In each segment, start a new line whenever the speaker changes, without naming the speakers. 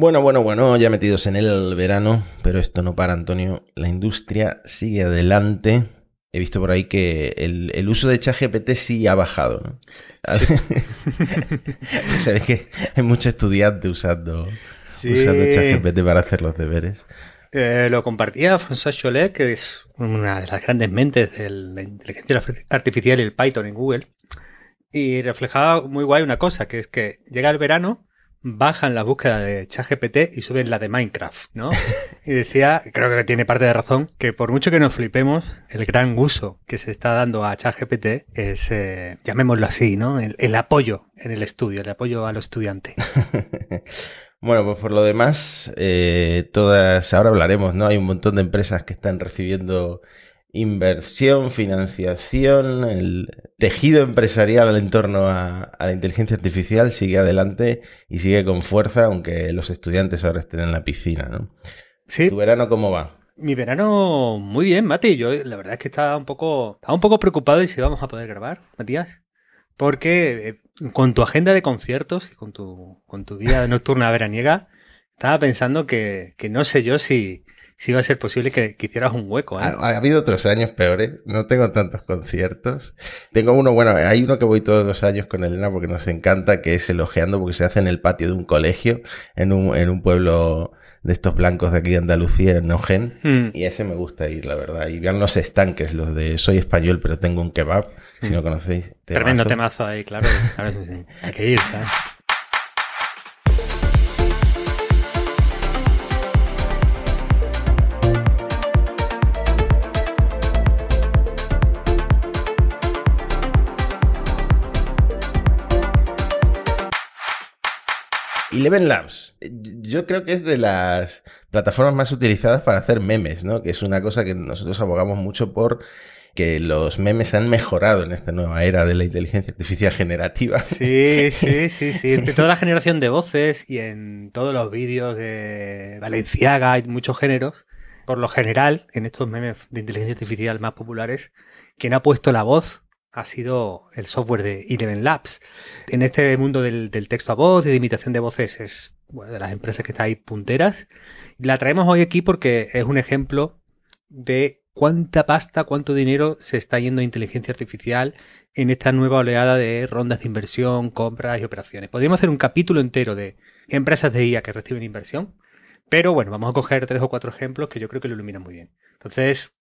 Bueno, bueno, bueno, ya metidos en el verano, pero esto no para, Antonio. La industria sigue adelante. He visto por ahí que el, uso de ChatGPT sí ha bajado, ¿no? Sí. que hay muchos estudiantes usando, usando ChatGPT para hacer los deberes.
Eh, lo compartía François Cholet, que es una de las grandes mentes de la inteligencia artificial y el Python en Google. Y reflejaba muy guay una cosa, que es que llega el verano bajan la búsqueda de ChatGPT y suben la de Minecraft, ¿no? Y decía, creo que tiene parte de razón, que por mucho que nos flipemos, el gran uso que se está dando a ChatGPT es, eh, llamémoslo así, ¿no? El, apoyo en el estudio, el apoyo a los estudiantes.
Bueno, pues por lo demás, eh, todas, ahora hablaremos, ¿no? Hay un montón de empresas que están recibiendo inversión, financiación, el tejido empresarial en torno a, la inteligencia artificial sigue adelante y sigue con fuerza, aunque los estudiantes ahora estén en la piscina, ¿no?
Sí.
¿Tu verano cómo va?
Mi verano muy bien, Mati. Yo la verdad es que estaba un poco, estaba un poco preocupado de si vamos a poder grabar, Matías. Porque eh, con tu agenda de conciertos y con tu, con tu vida nocturna veraniega, estaba pensando que, que no sé yo si, si va a ser posible que, hicieras un hueco. ¿eh?
Ha, habido otros años peores, no tengo tantos conciertos. Tengo uno, bueno, hay uno que voy todos los años con Elena porque nos encanta, que es elogiando porque se hace en el patio de un colegio, en un, en un pueblo de estos blancos de aquí de Andalucía, en Nogen, hmm. y ese me gusta ir, la verdad. Y vean los estanques, los de soy español pero tengo un kebab, si hmm. no conocéis.
Tremendo temazo ahí, claro. Hay que ir, ¿sabes?
Eleven Labs, yo creo que es de las plataformas más utilizadas para hacer memes, ¿no? Que es una cosa que nosotros abogamos mucho por que los memes han mejorado en esta nueva era de la inteligencia artificial generativa.
Sí, sí, sí, sí. En toda la generación de voces y en todos los vídeos de Valenciaga y muchos géneros, por lo general, en estos memes de inteligencia artificial más populares, quien ha puesto la voz ha sido el software de Eleven Labs. En este mundo del, texto a voz y de imitación de voces es de las empresas que está ahí punteras. La traemos hoy aquí porque es un ejemplo de cuánta pasta, cuánto dinero se está yendo a inteligencia artificial en esta nueva oleada de rondas de inversión, compras y operaciones. Podríamos hacer un capítulo entero de empresas de IA que reciben inversión, pero bueno, vamos a coger tres o cuatro ejemplos que yo creo que lo iluminan muy bien. Entonces,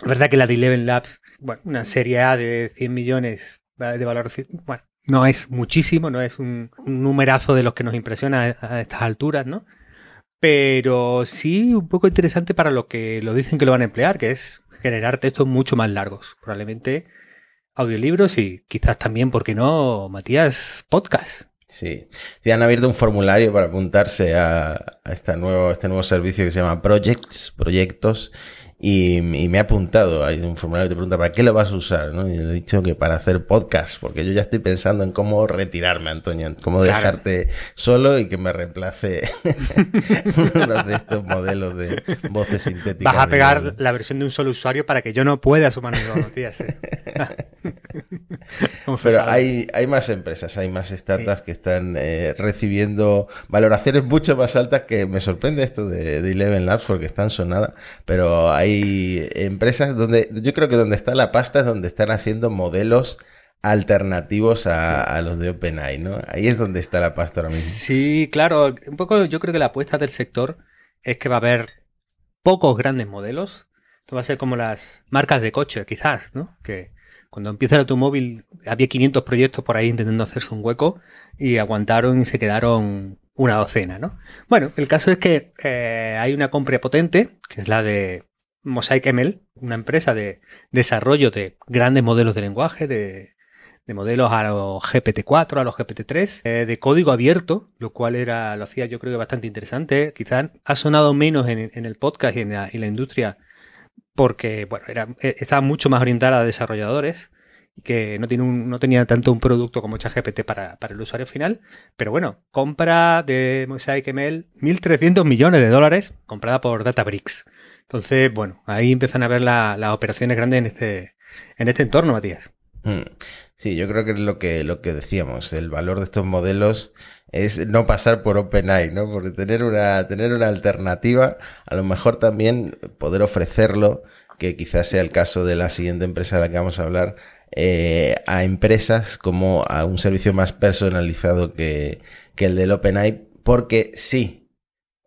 es verdad que la de Eleven Labs, bueno, una serie A de 100 millones de valor, bueno, no es muchísimo, no es un, numerazo de los que nos impresiona a, estas alturas, ¿no? Pero sí un poco interesante para lo que lo dicen que lo van a emplear, que es generar textos mucho más largos. Probablemente audiolibros y quizás también, ¿por qué no, Matías, podcast?
Sí, ya han abierto un formulario para apuntarse a, a este, nuevo, este nuevo servicio que se llama Projects, proyectos, y, me ha apuntado, hay un formulario que te pregunta, ¿para qué lo vas a usar? ¿no? Y le he dicho que para hacer podcast, porque yo ya estoy pensando en cómo retirarme, Antonio, en cómo dejarte solo y que me reemplace uno de estos modelos de voces sintéticas.
Vas a pegar la versión de un solo usuario para que yo no pueda sumar tías. ¿eh?
Pero hay, hay más empresas, hay más startups que están eh, recibiendo valoraciones mucho más altas que me sorprende esto de, de Eleven Labs porque están sonadas, pero hay empresas donde yo creo que donde está la pasta es donde están haciendo modelos alternativos a, los de OpenAI, ¿no? Ahí es donde está la pasta ahora mismo.
Sí, claro. Un poco yo creo que la apuesta del sector es que va a haber pocos grandes modelos. Esto va a ser como las marcas de coche, quizás, ¿no? Que cuando empieza el automóvil había 500 proyectos por ahí intentando hacerse un hueco y aguantaron y se quedaron una docena, ¿no? Bueno, el caso es que eh, hay una compra potente, que es la de Mosaic ML, una empresa de desarrollo de grandes modelos de lenguaje, de, modelos a los GPT-4, a los GPT-3, eh, de código abierto, lo cual era, lo hacía yo creo que bastante interesante. Quizás ha sonado menos en, el podcast y en la, industria porque, bueno, era, eh, estaba mucho más orientada a desarrolladores y que no tenía tanto un producto como ChatGPT para, para el usuario final. Pero bueno, compra de Mosaic ML 1.300 millones de dólares comprada por Databricks. Entonces, bueno, ahí empiezan a ver las operaciones grandes en este, en este entorno, Matías.
Mm. Sí, yo creo que es lo que, lo que decíamos. El valor de estos modelos es no pasar por OpenAI, ¿no? Porque tener una, tener una alternativa, a lo mejor también poder ofrecerlo, que quizás sea el caso de la siguiente empresa de la que vamos a hablar, eh, a empresas como a un servicio más personalizado que, que el del OpenAI, porque sí,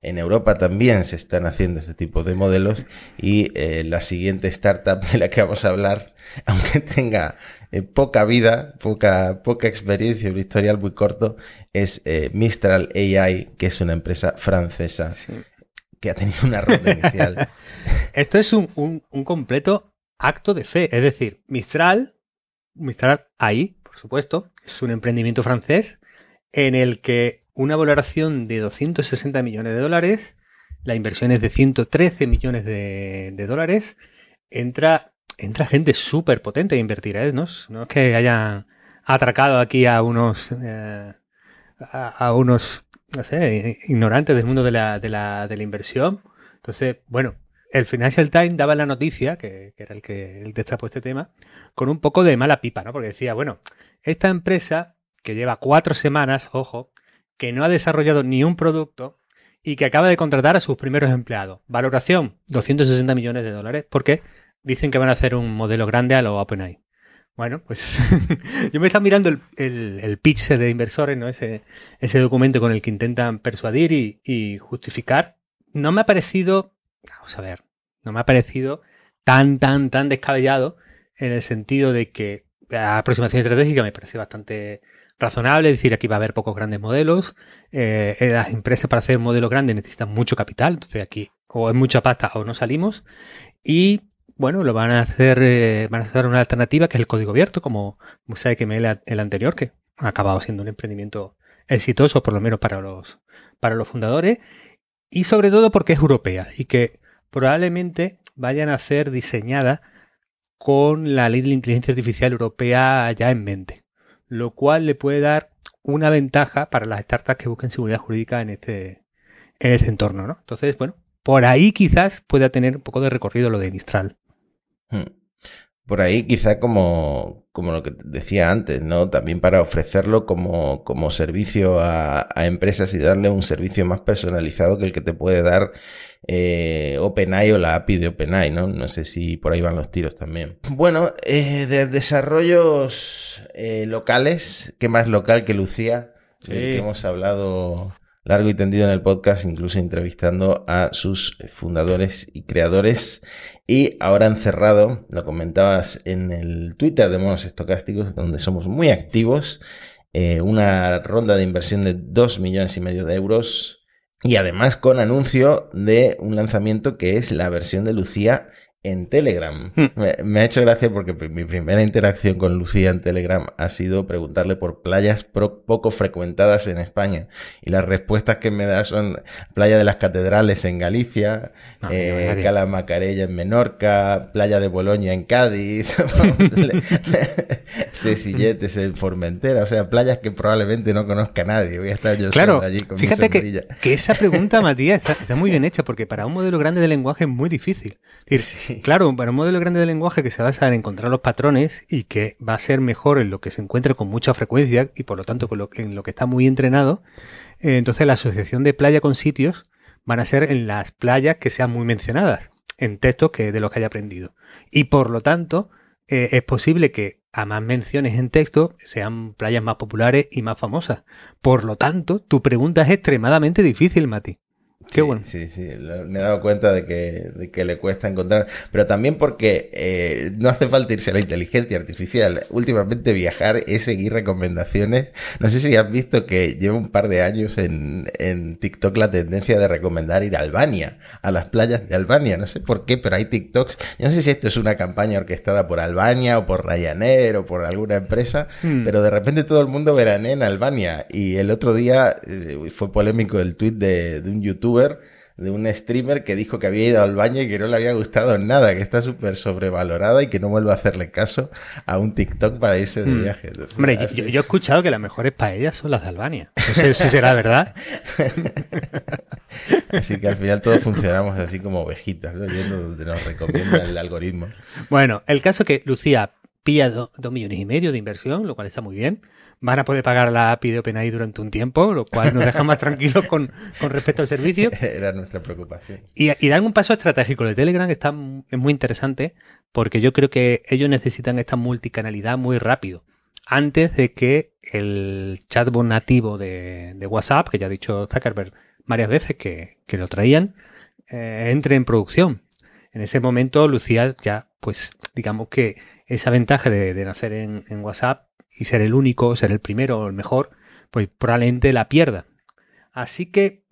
en Europa también se están haciendo este tipo de modelos y eh, la siguiente startup de la que vamos a hablar, aunque tenga eh, poca vida, poca, poca experiencia, un historial muy corto, es eh, Mistral AI, que es una empresa francesa que ha tenido una ronda inicial.
Esto es un, un completo acto de fe, es decir, Mistral, Mistral AI, por supuesto, es un emprendimiento francés en el que una valoración de 260 millones de dólares, la inversión es de 113 millones de, dólares, entra, entra gente súper potente a invertir, ¿eh? ¿no? no es que hayan atracado aquí a unos, eh, a, unos, no sé, ignorantes del mundo de la, de la, de la inversión. Entonces, bueno, el Financial Times daba la noticia, que, era el que el destapó este tema, con un poco de mala pipa, ¿no? Porque decía, bueno, esta empresa que lleva cuatro semanas, ojo, que no ha desarrollado ni un producto y que acaba de contratar a sus primeros empleados. Valoración, 260 millones de dólares, porque dicen que van a hacer un modelo grande a lo OpenAI. Bueno, pues yo me estaba mirando el, pitch de inversores, ¿no? Ese, ese documento con el que intentan persuadir y, y justificar. No me ha parecido, vamos a ver, no me ha parecido tan, tan, tan descabellado en el sentido de que la aproximación estratégica me parece bastante razonable, es decir, aquí va a haber pocos grandes modelos. Eh, eh, las empresas para hacer un modelo grande necesitan mucho capital, entonces aquí o es mucha pasta o no salimos. Y bueno, lo van a hacer, eh, van a hacer una alternativa que es el código abierto, como que me el anterior, que ha acabado siendo un emprendimiento exitoso, por lo menos para los, para los fundadores, y sobre todo porque es europea y que probablemente vayan a ser diseñada con la ley de la inteligencia artificial europea ya en mente lo cual le puede dar una ventaja para las startups que busquen seguridad jurídica en este, en este entorno, ¿no? Entonces, bueno, por ahí quizás pueda tener un poco de recorrido lo de Mistral.
Hmm. Por ahí quizá como, como lo que decía antes, ¿no? También para ofrecerlo como, como servicio a, a, empresas y darle un servicio más personalizado que el que te puede dar eh, OpenAI o la API de OpenAI, ¿no? No sé si por ahí van los tiros también. Bueno, eh, de desarrollos eh, locales, ¿qué más local que Lucía? que hemos hablado largo y tendido en el podcast, incluso entrevistando a sus fundadores y creadores. Y ahora han cerrado, lo comentabas en el Twitter de Monos Estocásticos, donde somos muy activos, una ronda de inversión de 2 millones y medio de euros y además con anuncio de un lanzamiento que es la versión de Lucía en Telegram. Hmm. Me, ha hecho gracia porque mi primera interacción con Lucía en Telegram ha sido preguntarle por playas poco frecuentadas en España. Y las respuestas que me da son Playa de las Catedrales en Galicia, ah, eh, Cala Macarella en Menorca, Playa de Boloña en Cádiz, Cecilletes en Formentera. O sea, playas que probablemente no conozca nadie. Voy a estar yo
claro, allí con fíjate que, que, esa pregunta, Matías, está, muy bien hecha porque para un modelo grande de lenguaje es muy difícil. decir, Claro, para un modelo grande de lenguaje que se basa en encontrar los patrones y que va a ser mejor en lo que se encuentra con mucha frecuencia y por lo tanto en lo que está muy entrenado, eh, entonces la asociación de playa con sitios van a ser en las playas que sean muy mencionadas en textos que de los que haya aprendido. Y por lo tanto, eh, es posible que a más menciones en texto sean playas más populares y más famosas. Por lo tanto, tu pregunta es extremadamente difícil, Mati. Qué bueno.
Sí, sí, me he dado cuenta de que, le cuesta encontrar, pero también porque eh, no hace falta irse a la inteligencia artificial. Últimamente viajar es seguir recomendaciones. No sé si has visto que lleva un par de años en, en TikTok la tendencia de recomendar ir a Albania, a las playas de Albania. No sé por qué, pero hay TikToks. Yo no sé si esto es una campaña orquestada por Albania o por Ryanair o por alguna empresa, hmm. pero de repente todo el mundo veranea en Albania. Y el otro día eh, fue polémico el tweet de, de un youtuber de un streamer que dijo que había ido al baño y que no le había gustado nada, que está súper sobrevalorada y que no vuelve a hacerle caso a un TikTok para irse de hmm. viaje.
Hombre, yo, he escuchado que las mejores paellas son las de Albania. No sé si será verdad.
así que al final todos funcionamos así como ovejitas, ¿no? yendo donde nos recomienda el algoritmo.
Bueno, el caso que Lucía pilla do- dos millones y medio de inversión, lo cual está muy bien. Van a poder pagar la API de OpenAI durante un tiempo, lo cual nos deja más tranquilos con, con respecto al servicio.
Era nuestra preocupación.
Y, y dan un paso estratégico de Telegram que está, es muy interesante porque yo creo que ellos necesitan esta multicanalidad muy rápido. Antes de que el chatbot nativo de, de WhatsApp, que ya ha dicho Zuckerberg varias veces que, que lo traían, eh, entre en producción. En ese momento, Lucía ya, pues, digamos que esa ventaja de, de nacer en, en WhatsApp y ser el único, ser el primero o el mejor, pues probablemente la pierda. Así que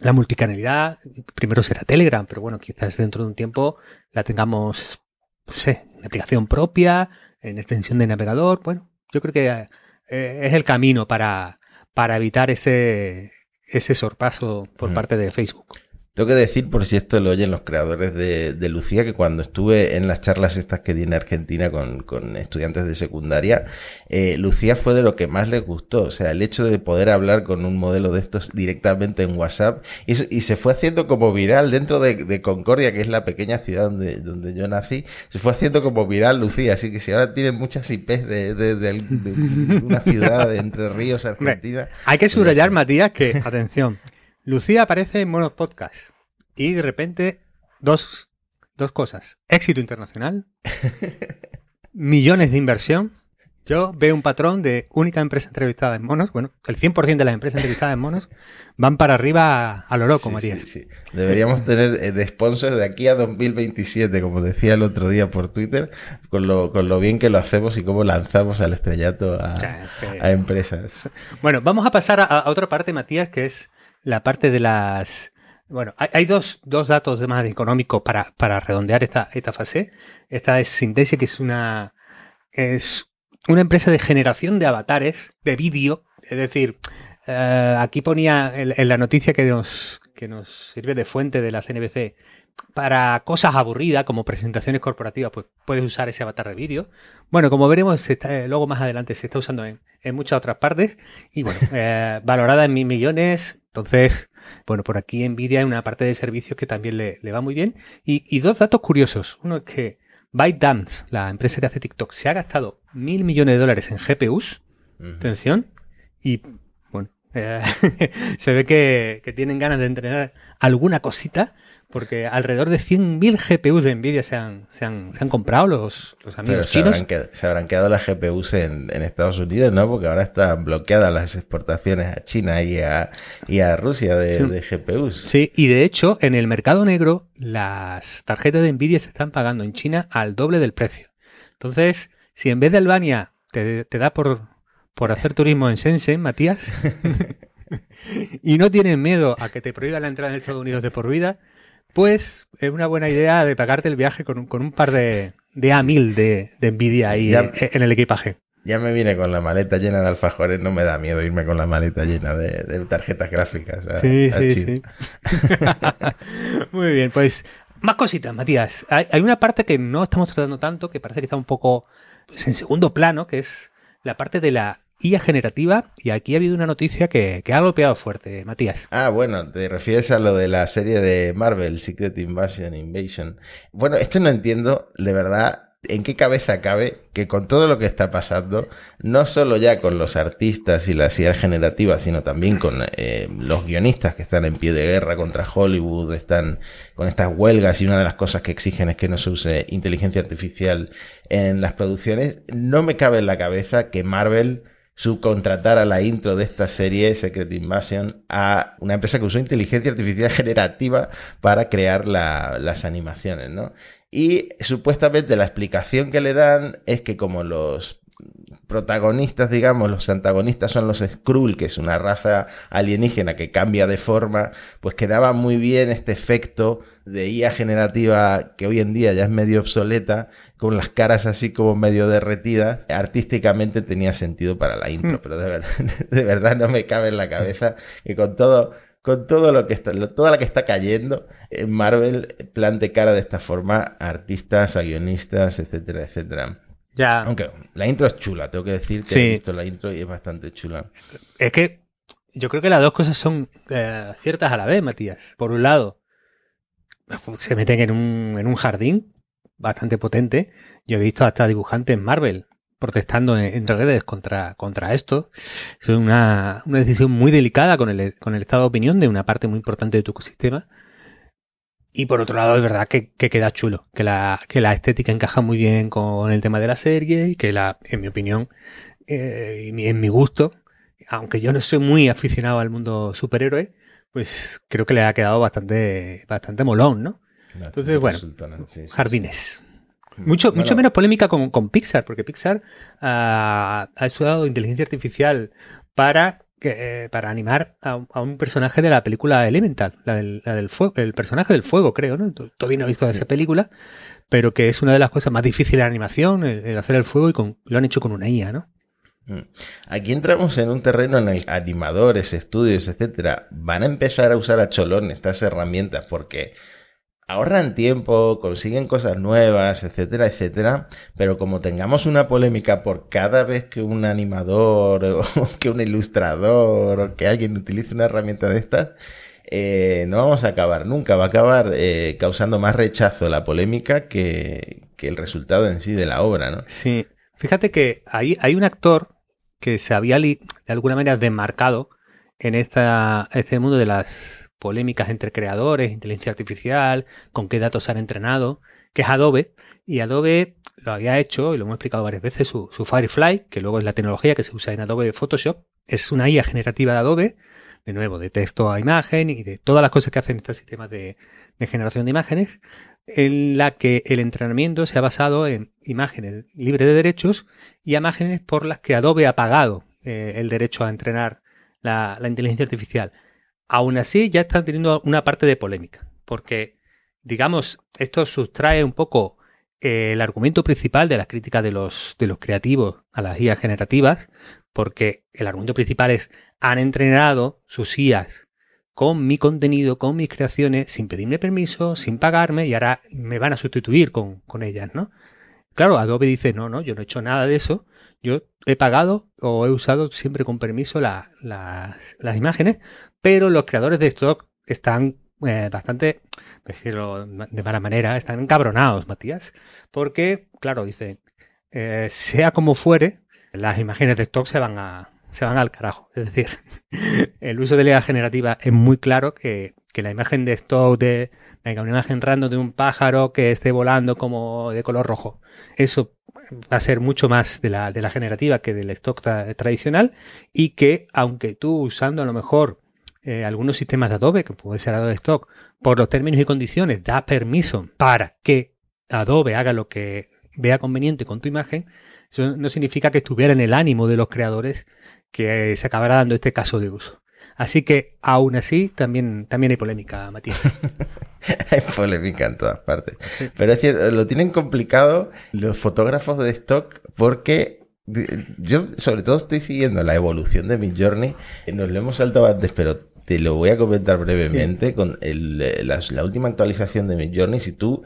la multicanalidad, primero será Telegram, pero bueno, quizás dentro de un tiempo la tengamos, no sé, en aplicación propia, en extensión de navegador. Bueno, yo creo que eh, es el camino para, para evitar ese, ese sorpaso por
Mm.
parte de Facebook.
Tengo que decir, por si esto lo oyen los creadores de, de Lucía, que cuando estuve en las charlas estas que tiene Argentina con, con estudiantes de secundaria, eh, Lucía fue de lo que más les gustó. O sea, el hecho de poder hablar con un modelo de estos directamente en WhatsApp y, se fue haciendo como viral dentro de, de Concordia, que es la pequeña ciudad donde, donde yo nací, se fue haciendo como viral Lucía. Así que si ahora tienen muchas IPs de, de- de- de una ciudad de Entre Ríos, Argentina.
Hay que subrayar, Matías, que, atención, Lucía aparece en Monos Podcast y de repente dos, dos cosas. Éxito internacional, millones de inversión. Yo veo un patrón de única empresa entrevistada en Monos. Bueno, el 100% de las empresas entrevistadas en Monos van para arriba a, a lo loco,
Sí,
Matías.
sí, sí. Deberíamos tener eh, de sponsor de aquí a 2027, como decía el otro día por Twitter, con lo, con lo bien que lo hacemos y cómo lanzamos al estrellato a, a empresas.
Bueno, vamos a pasar a, a otra parte, Matías, que es la parte de las... Bueno, hay, dos, dos datos más económicos para, para redondear esta, esta fase. Esta es Synthesia, que es una, es una empresa de generación de avatares de vídeo. Es decir, eh, aquí ponía en la noticia que nos, que nos sirve de fuente de la CNBC para cosas aburridas como presentaciones corporativas, pues puedes usar ese avatar de vídeo. Bueno, como veremos, se está- eh, luego más adelante se está usando en, en muchas otras partes y bueno, eh, valorada en mil millones. Entonces, bueno, por aquí Nvidia hay una parte de servicios que también le, le va muy bien. Y, y dos datos curiosos. Uno es que ByteDance, la empresa que hace TikTok, se ha gastado mil millones de dólares en GPUs. Atención. Y eh, se ve que, que tienen ganas de entrenar alguna cosita, porque alrededor de 100.000 GPUs de Nvidia se han, se han, se han comprado los, los
Pero
amigos
se
chinos.
habrán, se habrán quedado las GPUs en, en Estados Unidos, ¿no? Porque ahora están bloqueadas las exportaciones a China y a, y a Rusia de,
Sí.
de GPUs.
Sí, y de hecho, en el mercado negro, las tarjetas de Nvidia se están pagando en China al doble del precio. Entonces, si en vez de Albania te, te da por, por hacer turismo en Shenzhen, Matías, y no tienes miedo a que te prohíban la entrada en Estados Unidos de por vida, pues es una buena idea de pagarte el viaje con un, con un par de, de A1000 de, de Nvidia ahí
Ya-
en, el equipaje.
Ya me vine con la maleta llena de alfajores, no me da miedo irme con la maleta llena de, de tarjetas gráficas. a-
Sí,
a
sí,
China.
sí. Muy bien, pues más cositas, Matías. Hay, hay una parte que no estamos tratando tanto, que parece que está un poco pues, en segundo plano, que es la parte de la IA generativa. Y aquí ha habido una noticia que, ha golpeado fuerte, Matías.
Ah, bueno, te refieres a lo de la serie de Marvel, Secret Invasion, Invasion. Bueno, esto no entiendo, de verdad, en qué cabeza cabe que con todo lo que está pasando, no solo ya con los artistas y las ideas generativas, sino también con eh, los guionistas que están en pie de guerra contra Hollywood, están con estas huelgas y una de las cosas que exigen es que no se use inteligencia artificial en las producciones, no me cabe en la cabeza que Marvel subcontratara la intro de esta serie Secret Invasion a una empresa que usó inteligencia artificial generativa para crear la- las animaciones, ¿no? Y supuestamente la explicación que le dan es que como los protagonistas, digamos, los antagonistas son los Skrull, que es una raza alienígena que cambia de forma, pues quedaba muy bien este efecto de IA generativa que hoy en día ya es medio obsoleta, con las caras así como medio derretidas, artísticamente tenía sentido para la intro,
Hmm.
pero de verdad, de verdad no me cabe en la cabeza que con todo con todo lo que está, lo- toda la que está cayendo en Marvel, plante cara de esta forma a artistas, a guionistas, etcétera, etcétera.
Ya.
Aunque la intro es chula, tengo que decir que
Sí.
he visto la intro y es bastante chula.
Es que yo creo que las dos cosas son eh, ciertas a la vez, Matías. Por un lado, se meten en un, en un jardín bastante potente. Yo he visto hasta dibujantes Marvel protestando en, redes contra, contra esto. Es una, una, decisión muy delicada con el, con el estado de opinión de una parte muy importante de tu ecosistema. Y por otro lado, es verdad que, queda chulo, que la, que la estética encaja muy bien con el tema de la serie y que la, en mi opinión, eh, en mi gusto, aunque yo no soy muy aficionado al mundo superhéroe, pues creo que le ha quedado bastante, bastante molón, ¿no? Entonces, bueno, jardines. Mucho, mucho menos polémica con, con Pixar, porque Pixar ha usado inteligencia artificial para eh, para animar a, un personaje de la película Elemental, la del, fuego, el personaje del fuego, creo, ¿no? Todavía no he visto esa película, pero que es una de las cosas más difíciles de animación, el, hacer el fuego y con, lo han hecho con una IA, ¿no?
Mm. Aquí entramos en un terreno en el que animadores, estudios, etcétera, van a empezar a usar a cholón estas herramientas porque ahorran tiempo, consiguen cosas nuevas, etcétera, etcétera, pero como tengamos una polémica por cada vez que un animador o que un ilustrador o que alguien utilice una herramienta de estas, eh, no vamos a acabar nunca, va a acabar eh, causando más rechazo la polémica que, que, el resultado en sí de la obra, ¿no?
Sí, fíjate que hay, hay un actor que se había de alguna manera desmarcado en esta, este mundo de las polémicas entre creadores, inteligencia artificial, con qué datos se han entrenado, que es Adobe. Y Adobe lo había hecho, y lo hemos explicado varias veces, su, Firefly, que luego es la tecnología que se usa en Adobe Photoshop, es una IA generativa de Adobe, de nuevo, de texto a imagen y de todas las cosas que hacen estos sistemas de, generación de imágenes, en la que el entrenamiento se ha basado en imágenes libres de derechos y imágenes por las que Adobe ha pagado eh, el derecho a entrenar la inteligencia artificial. Aún así, ya están teniendo una parte de polémica, porque, digamos, esto sustrae un poco eh, el argumento principal de las críticas de los, de los creativos a las guías generativas, porque el argumento principal es, han entrenado sus IAs con mi contenido, con mis creaciones, sin pedirme permiso, sin pagarme, y ahora me van a sustituir con, con ellas, ¿no? Claro, Adobe dice, no, no, yo no he hecho nada de eso, yo he pagado o he usado siempre con permiso las imágenes, pero los creadores de stock están eh, bastante, decirlo de mala manera, están encabronados, Matías, porque, claro, dice, eh, sea como fuere, las imágenes de stock se van a se van al carajo. Es decir, el uso de la generativa es muy claro que, que la imagen de stock de, de una imagen random de un pájaro que esté volando como de color rojo. Eso va a ser mucho más de la, de la generativa que del stock tradicional y que aunque tú usando a lo mejor eh, algunos sistemas de Adobe, que puede ser Adobe Stock, por los términos y condiciones da permiso para que Adobe haga lo que vea conveniente con tu imagen, eso no significa que estuviera en el ánimo de los creadores que se acabará dando este caso de uso. Así que aún así también, también hay polémica, Matías.
hay polémica en todas partes. Pero es cierto, lo tienen complicado los fotógrafos de stock porque yo sobre todo estoy siguiendo la evolución de Midjourney. Nos lo hemos saltado antes, pero te lo voy a comentar brevemente con la, última actualización de Midjourney. Si tú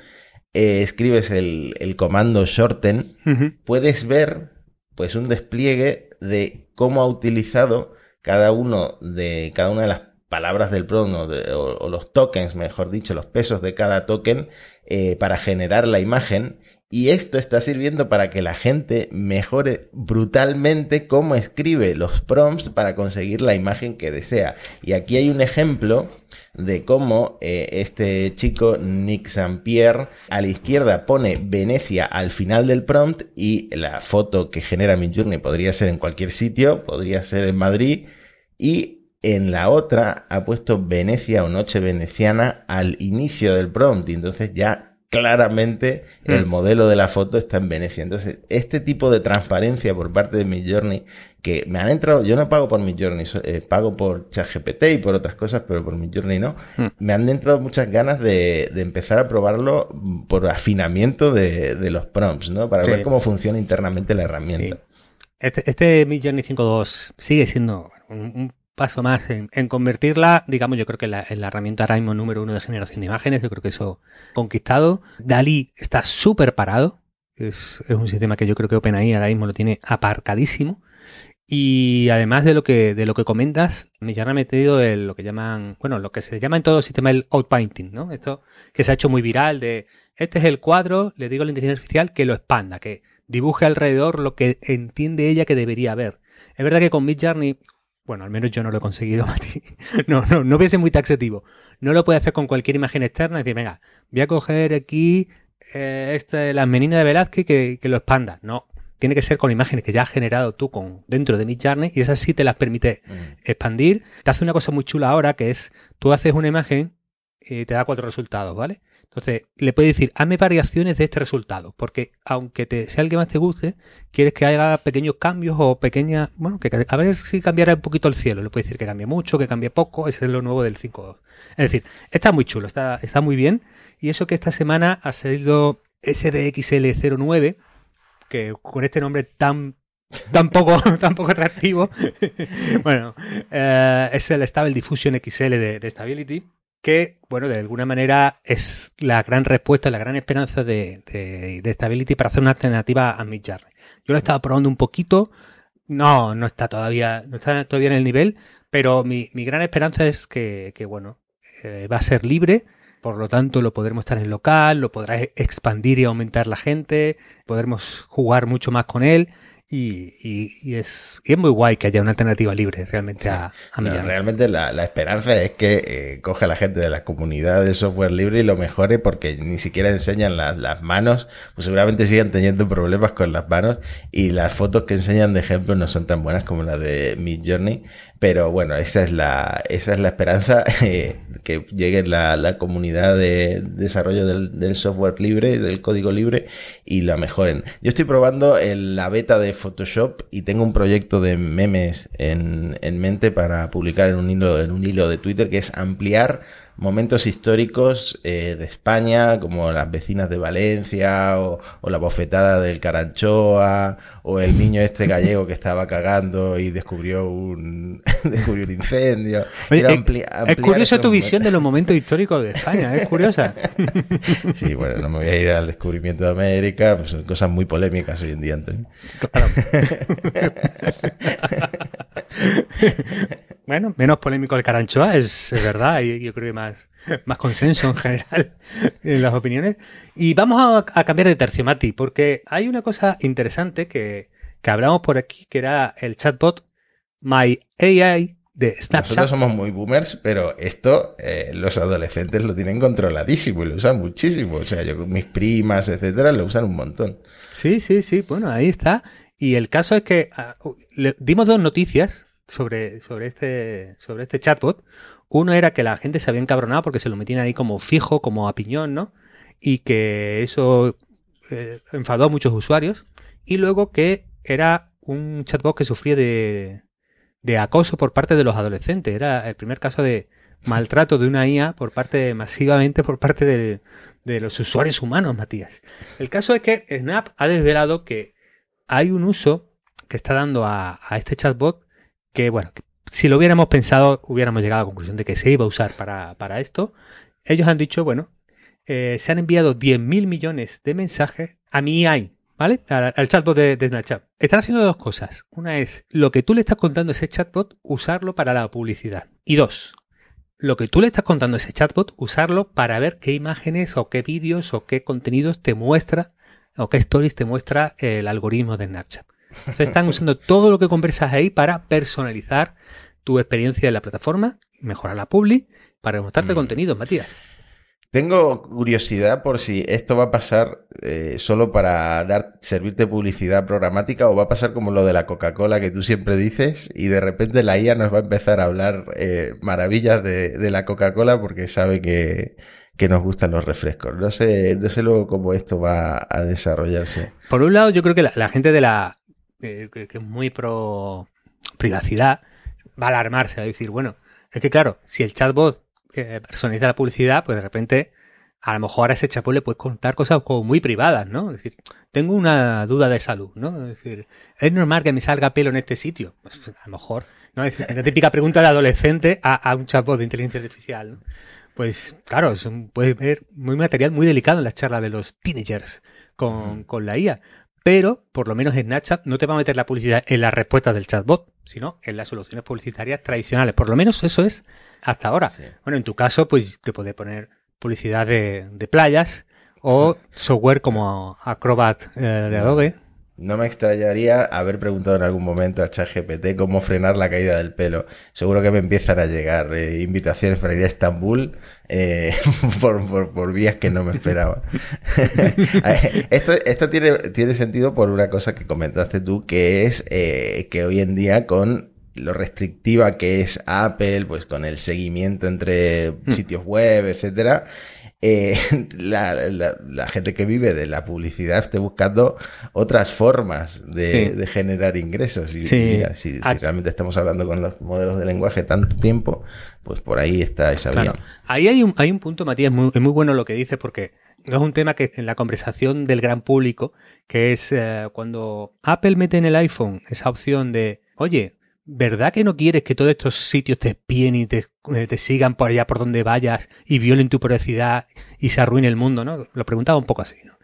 eh, escribes el, comando shorten, puedes ver pues un despliegue de cómo ha utilizado cada uno de cada una de las palabras del prompt o, los tokens, mejor dicho, los pesos de cada token eh, para generar la imagen. Y esto está sirviendo para que la gente mejore brutalmente cómo escribe los prompts para conseguir la imagen que desea. Y aquí hay un ejemplo de cómo eh, este chico Nick Saint-Pierre a la izquierda pone Venecia al final del prompt y la foto que genera Midjourney podría ser en cualquier sitio, podría ser en Madrid y en la otra ha puesto Venecia o Noche Veneciana al inicio del prompt y entonces ya claramente el mm. modelo de la foto está en Venecia. Entonces, este tipo de transparencia por parte de Midjourney, que me han entrado, yo no pago por Midjourney, eh, pago por ChatGPT y por otras cosas, pero por Midjourney no, mm. me han entrado muchas ganas de, empezar a probarlo por afinamiento de, los prompts, ¿no? Para ver cómo funciona internamente la herramienta.
Este, este Midjourney 5.2 sigue siendo un, paso más en, convertirla, digamos, yo creo que la, en la herramienta ahora mismo número uno de generación de imágenes, yo creo que eso conquistado. Dalí está súper parado, es, un sistema que yo creo que OpenAI ahora mismo lo tiene aparcadísimo. Y además de lo que, de lo que comentas, ya ha metido el, lo que llaman, bueno, lo que se llama en todo el sistema el outpainting, ¿no? Esto que se ha hecho muy viral de, este es el cuadro, le digo a la inteligencia artificial que lo expanda, que dibuje alrededor lo que entiende ella que debería haber. Es verdad que con Midjourney, bueno, al menos yo no lo he conseguido, Mati. No, no, no voy a ser muy taxativo. No lo puede hacer con cualquier imagen externa y decir, venga, voy a coger aquí eh, esta, las meninas de Velázquez que, que lo expanda. No, tiene que ser con imágenes que ya has generado tú con, dentro de Midjourney y esas sí te las permite mm. expandir. Te hace una cosa muy chula ahora que es, tú haces una imagen y te da cuatro resultados, ¿vale? Entonces, le puedes decir, hazme variaciones de este resultado, porque aunque te, sea el que más te guste, quieres que haga pequeños cambios o pequeñas, bueno, que a ver si cambiara un poquito el cielo. Le puedes decir que cambie mucho, que cambie poco, ese es lo nuevo del 5.2. Es decir, está muy chulo, está, está muy bien. Y eso que esta semana ha salido SDXL09, que con este nombre tan tampoco poco, atractivo. bueno, eh, es el Stable Diffusion XL de, Stability, que, bueno, de alguna manera es la gran respuesta, la gran esperanza de, de, Stability para hacer una alternativa a Midjourney. Yo lo he estado probando un poquito, no, no está todavía, no está todavía en el nivel, pero mi, gran esperanza es que, bueno, eh, va a ser libre, por lo tanto, lo podremos estar en local, lo podrá expandir y aumentar la gente, podremos jugar mucho más con él. Y, es, es, muy guay que haya una alternativa libre realmente a, a
Realmente la, esperanza es que eh, coge a la gente de la comunidad de software libre y lo mejore porque ni siquiera enseñan las, las manos, pues seguramente siguen teniendo problemas con las manos y las fotos que enseñan de ejemplo no son tan buenas como las de Mid Journey. Pero bueno, esa es la, esa es la esperanza, eh, que llegue la, la comunidad de desarrollo del, del, software libre, del código libre, y la mejoren. Yo estoy probando la beta de Photoshop y tengo un proyecto de memes en, en mente para publicar en un hilo, en un hilo de Twitter que es ampliar momentos históricos eh, de España, como las vecinas de Valencia, o, la bofetada del Caranchoa, o el niño este gallego que estaba cagando y descubrió un, descubrió un incendio.
es curiosa tu visión de los momentos históricos de España, es curiosa.
sí, bueno, no me voy a ir al descubrimiento de América, pues son cosas muy polémicas hoy en día, Antonio.
Bueno, menos polémico el Caranchoa, es, verdad, y yo creo que más, más consenso en general en las opiniones. Y vamos a, cambiar de tercio, Mati, porque hay una cosa interesante que, que hablamos por aquí, que era el chatbot My AI de Snapchat.
Nosotros somos muy boomers, pero esto eh, los adolescentes lo tienen controladísimo y lo usan muchísimo. O sea, yo mis primas, etcétera, lo usan un montón.
Sí, sí, sí. Bueno, ahí está. Y el caso es que ah, le dimos dos noticias sobre, sobre, este, sobre este chatbot. Uno era que la gente se había encabronado porque se lo metían ahí como fijo, como a piñón, ¿no? Y que eso eh, enfadó a muchos usuarios. Y luego que era un chatbot que sufría de, de acoso por parte de los adolescentes. Era el primer caso de maltrato de una IA por parte, masivamente por parte de, de los usuarios humanos, Matías. El caso es que Snap ha desvelado que hay un uso que está dando a, a este chatbot que, bueno, si lo hubiéramos pensado, hubiéramos llegado a la conclusión de que se iba a usar para, esto. Ellos han dicho, bueno, eh, se han enviado 10.000 millones de mensajes a mi AI, ¿vale? Al, chatbot de, de, Snapchat. Están haciendo dos cosas. Una es lo que tú le estás contando a ese chatbot, usarlo para la publicidad. Y dos, lo que tú le estás contando a ese chatbot, usarlo para ver qué imágenes o qué vídeos o qué contenidos te muestra o qué stories te muestra el algoritmo de Snapchat. Entonces están usando todo lo que conversas ahí para personalizar tu experiencia en la plataforma, mejorar la publi, para mostrarte mm. contenido, Matías.
Tengo curiosidad por si esto va a pasar eh, solo para dar, servirte publicidad programática o va a pasar como lo de la Coca-Cola que tú siempre dices y de repente la IA nos va a empezar a hablar eh, maravillas de, la Coca-Cola porque sabe que, nos gustan los refrescos. No sé, no sé luego cómo esto va a desarrollarse.
Por un lado, yo creo que la gente de la, que, es muy pro privacidad, va a alarmarse, a decir, bueno, es que claro, si el chatbot eh, personaliza la publicidad, pues de repente a lo mejor a ese chatbot le puedes contar cosas como muy privadas, ¿no? Es decir, tengo una duda de salud, ¿no? Es decir, ¿es normal que me salga pelo en este sitio? Pues, pues a lo mejor, ¿no? Es la típica pregunta de adolescente a, un chatbot de inteligencia artificial, ¿no? Pues claro, es un, puede ver muy material muy delicado en la charla de los teenagers con, con la IA. Pero por lo menos Snapchat no te va a meter la publicidad en las respuestas del chatbot, sino en las soluciones publicitarias tradicionales. Por lo menos eso es hasta ahora. Bueno, en tu caso, pues te puede poner publicidad de, playas o software como Acrobat eh, de Adobe
no me extrañaría haber preguntado en algún momento a ChatGPT cómo frenar la caída del pelo. Seguro que me empiezan a llegar eh, invitaciones para ir a Estambul eh, por, vías que no me esperaba. esto esto tiene, tiene sentido por una cosa que comentaste tú, que es eh, que hoy en día con lo restrictiva que es Apple, pues con el seguimiento entre hmm. sitios web, etcétera, eh, la, gente que vive de la publicidad esté buscando otras formas de, generar ingresos. Y mira, si, realmente estamos hablando con los modelos de lenguaje tanto tiempo, pues por ahí está esa vía.
Ahí hay un, hay un punto, Matías, muy, muy bueno lo que dices, porque no es un tema que en la conversación del gran público, que es eh, cuando Apple mete en el iPhone esa opción de, oye, ¿verdad que no quieres que todos estos sitios te espíen y te, eh, te, sigan por allá por donde vayas y violen tu privacidad y se arruine el mundo, ¿no? Lo preguntaba un poco así, ¿no?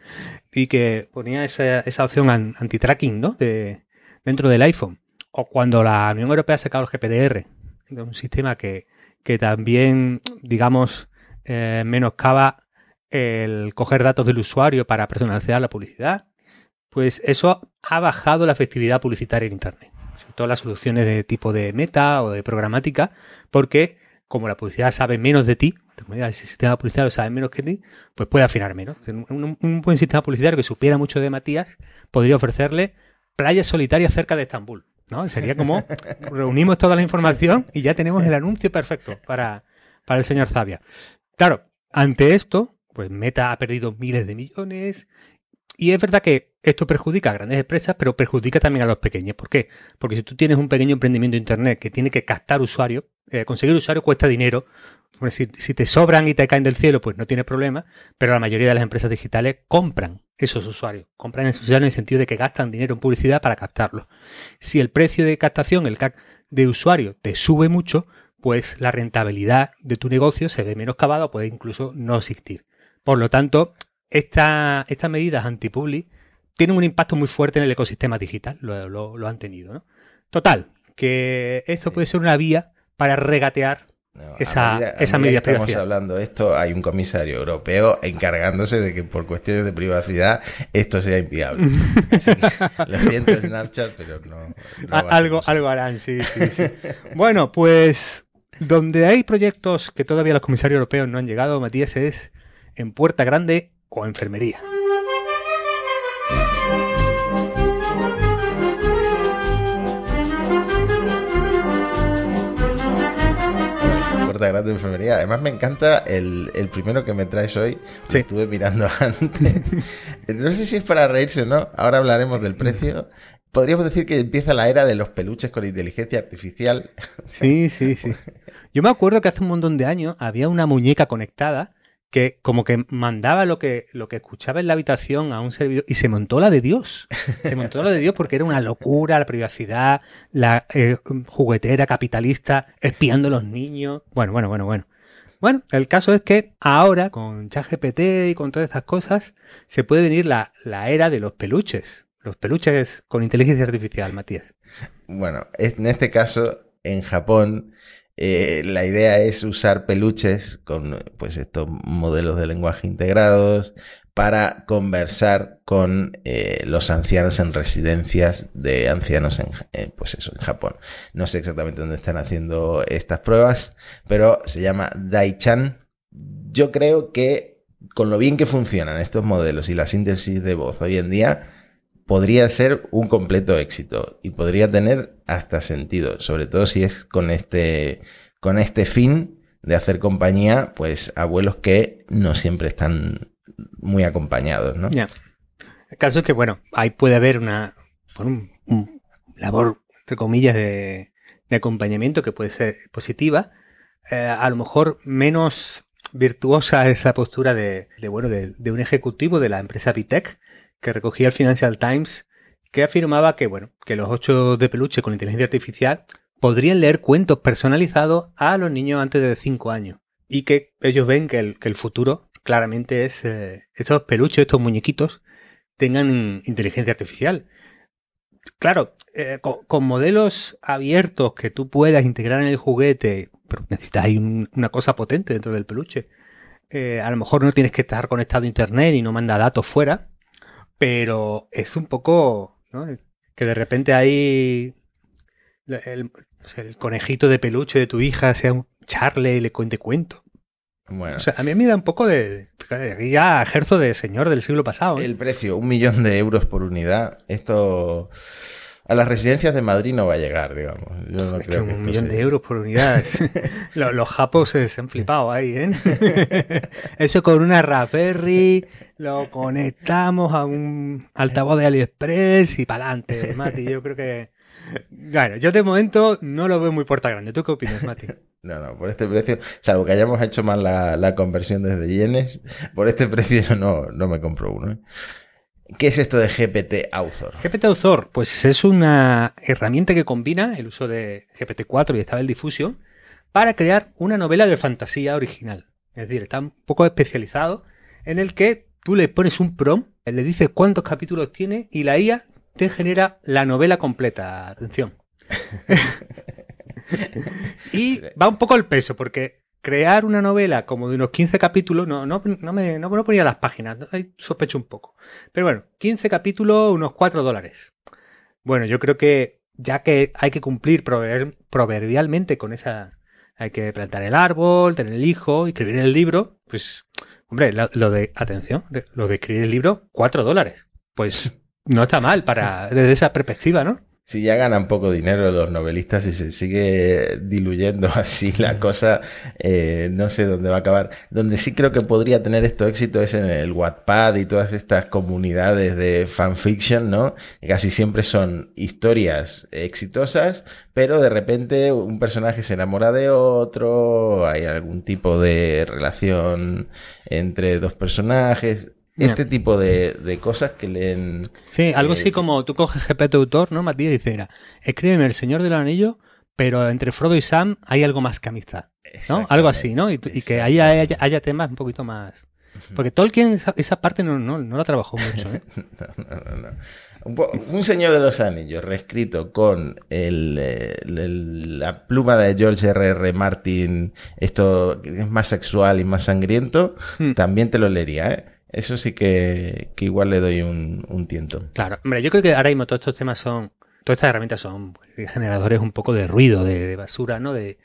Y que ponía esa, esa opción anti-tracking, ¿no? De, dentro del iPhone. O cuando la Unión Europea ha sacado el GPDR, un sistema que, que también, digamos, eh, menoscaba el coger datos del usuario para personalizar la publicidad, pues eso ha bajado la efectividad publicitaria en Internet todas las soluciones de tipo de meta o de programática, porque como la publicidad sabe menos de ti, el sistema publicitario sabe menos que ti, pues puede afinar menos. Un, buen sistema publicitario que supiera mucho de Matías podría ofrecerle playas solitarias cerca de Estambul. ¿no? Sería como reunimos toda la información y ya tenemos el anuncio perfecto para, para el señor Zavia. Claro, ante esto, pues Meta ha perdido miles de millones y es verdad que esto perjudica a grandes empresas, pero perjudica también a los pequeños. ¿Por qué? Porque si tú tienes un pequeño emprendimiento de Internet que tiene que captar usuarios, eh, conseguir usuarios cuesta dinero. si, te sobran y te caen del cielo, pues no tienes problema, pero la mayoría de las empresas digitales compran esos usuarios. Compran esos usuarios en el sentido de que gastan dinero en publicidad para captarlos. Si el precio de captación, el CAC de usuario, te sube mucho, pues la rentabilidad de tu negocio se ve menoscabada o puede incluso no existir. Por lo tanto, estas medidas anti-publi tienen un impacto muy fuerte en el ecosistema digital, lo, han tenido. ¿no? Total, que esto puede ser una vía para regatear esa, medida, esa medida
estamos hablando esto, hay un comisario europeo encargándose de que por cuestiones de privacidad esto sea inviable. lo siento, Snapchat, pero no.
algo, algo harán, sí, sí, sí. bueno, pues donde hay proyectos que todavía los comisarios europeos no han llegado, Matías, es en Puerta Grande o enfermería.
Grande de enfermería. Además, me encanta el, primero que me traes hoy. estuve mirando antes. no sé si es para reírse o no. Ahora hablaremos del precio. Podríamos decir que empieza la era de los peluches con inteligencia artificial.
Sí, sí, sí. Yo me acuerdo que hace un montón de años había una muñeca conectada que como que mandaba lo que, lo que escuchaba en la habitación a un servidor y se montó la de Dios. Se montó la de Dios porque era una locura, la privacidad, la eh, juguetera capitalista espiando a los niños. Bueno, bueno, bueno, bueno. Bueno, el caso es que ahora, con ChatGPT y con todas estas cosas, se puede venir la, la era de los peluches. Los peluches con inteligencia artificial, Matías.
Bueno, en este caso, en Japón, eh, la idea es usar peluches con pues estos modelos de lenguaje integrados para conversar con eh, los ancianos en residencias de ancianos en, eh, pues eso, en Japón. No sé exactamente dónde están haciendo estas pruebas, pero se llama Daichan. Yo creo que con lo bien que funcionan estos modelos y la síntesis de voz hoy en día, podría ser un completo éxito y podría tener hasta sentido, sobre todo si es con este, con este fin de hacer compañía, pues abuelos que no siempre están muy acompañados, ¿no?
Ya. El caso es que, bueno, ahí puede haber una, un, labor, entre comillas, de, acompañamiento que puede ser positiva. Eh, a lo mejor menos virtuosa es la postura de, bueno, de, un ejecutivo de la empresa Vitec, que recogía el Financial Times, que afirmaba que, bueno, que los ocho de peluche con inteligencia artificial podrían leer cuentos personalizados a los niños antes de 5 años. Y que ellos ven que el, que el futuro claramente es eh, estos peluches, estos muñequitos, tengan inteligencia artificial. Claro, eh, con, modelos abiertos que tú puedas integrar en el juguete, pero necesitas ahí una cosa potente dentro del peluche. Eh, a lo mejor no tienes que estar conectado a internet y no manda datos fuera, pero es un poco ¿no? que de repente ahí el, conejito de peluche de tu hija sea un charle y le cuente cuento. Bueno. O sea, a mí me da un poco de. Ya ejerzo de señor del siglo pasado.
¿eh? El precio, un millón de euros por unidad. Esto. A las residencias de Madrid no va a llegar, digamos. Yo no
creo que, un millón de euros por unidad. los, japos se, han flipado ahí, ¿eh? Eso con una Raspberry lo conectamos a un altavoz de AliExpress y para adelante, Mati. Yo creo que. Bueno, yo de momento no lo veo muy puerta grande. ¿Tú qué opinas, Mati?
No, no, por este precio, salvo que hayamos hecho mal la, conversión desde yenes, por este precio no, no me compro uno. ¿eh? ¿Qué es esto de GPT Author?
GPT Author, pues es una herramienta que combina el uso de GPT-4 y Stable Diffusion para crear una novela de fantasía original. Es decir, está un poco especializado en el que tú le pones un prompt, le dices cuántos capítulos tiene y la IA te genera la novela completa. Atención. y va un poco el peso, porque crear una novela como de unos 15 capítulos, no, no, no me no, ponía las páginas, sospecho un poco. Pero bueno, 15 capítulos, unos 4 dólares. Bueno, yo creo que ya que hay que cumplir proverbialmente con esa... Hay que plantar el árbol, tener el hijo, escribir el libro, pues, hombre, lo, de, atención, lo de escribir el libro, 4 dólares. Pues no está mal para, desde esa perspectiva, ¿no?
Si ya ganan poco dinero los novelistas y se sigue diluyendo así la cosa, eh, no sé dónde va a acabar. Donde sí creo que podría tener esto éxito es en el Wattpad y todas estas comunidades de fanfiction, ¿no? casi siempre son historias exitosas, pero de repente un personaje se enamora de otro, hay algún tipo de relación entre dos personajes este tipo de, cosas que leen.
Sí, algo así como tú coges GPT autor, ¿no, Matías? Y dice, mira, escríbeme El Señor del Anillo, pero entre Frodo y Sam hay algo más que amistad. ¿no? Algo así, ¿no? Y, que haya, haya, temas un poquito más. Porque Tolkien esa, parte no, no, no, la trabajó mucho. ¿eh? no,
no, no, un, Señor de los Anillos reescrito con el, la pluma de George R.R. R. Martin, esto es más sexual y más sangriento, hmm. también te lo leería, ¿eh? Eso sí que, igual le doy un, tiento.
Claro, hombre, yo creo que ahora mismo todos estos temas son, todas estas herramientas son generadores un poco de ruido, de, basura, ¿no? De,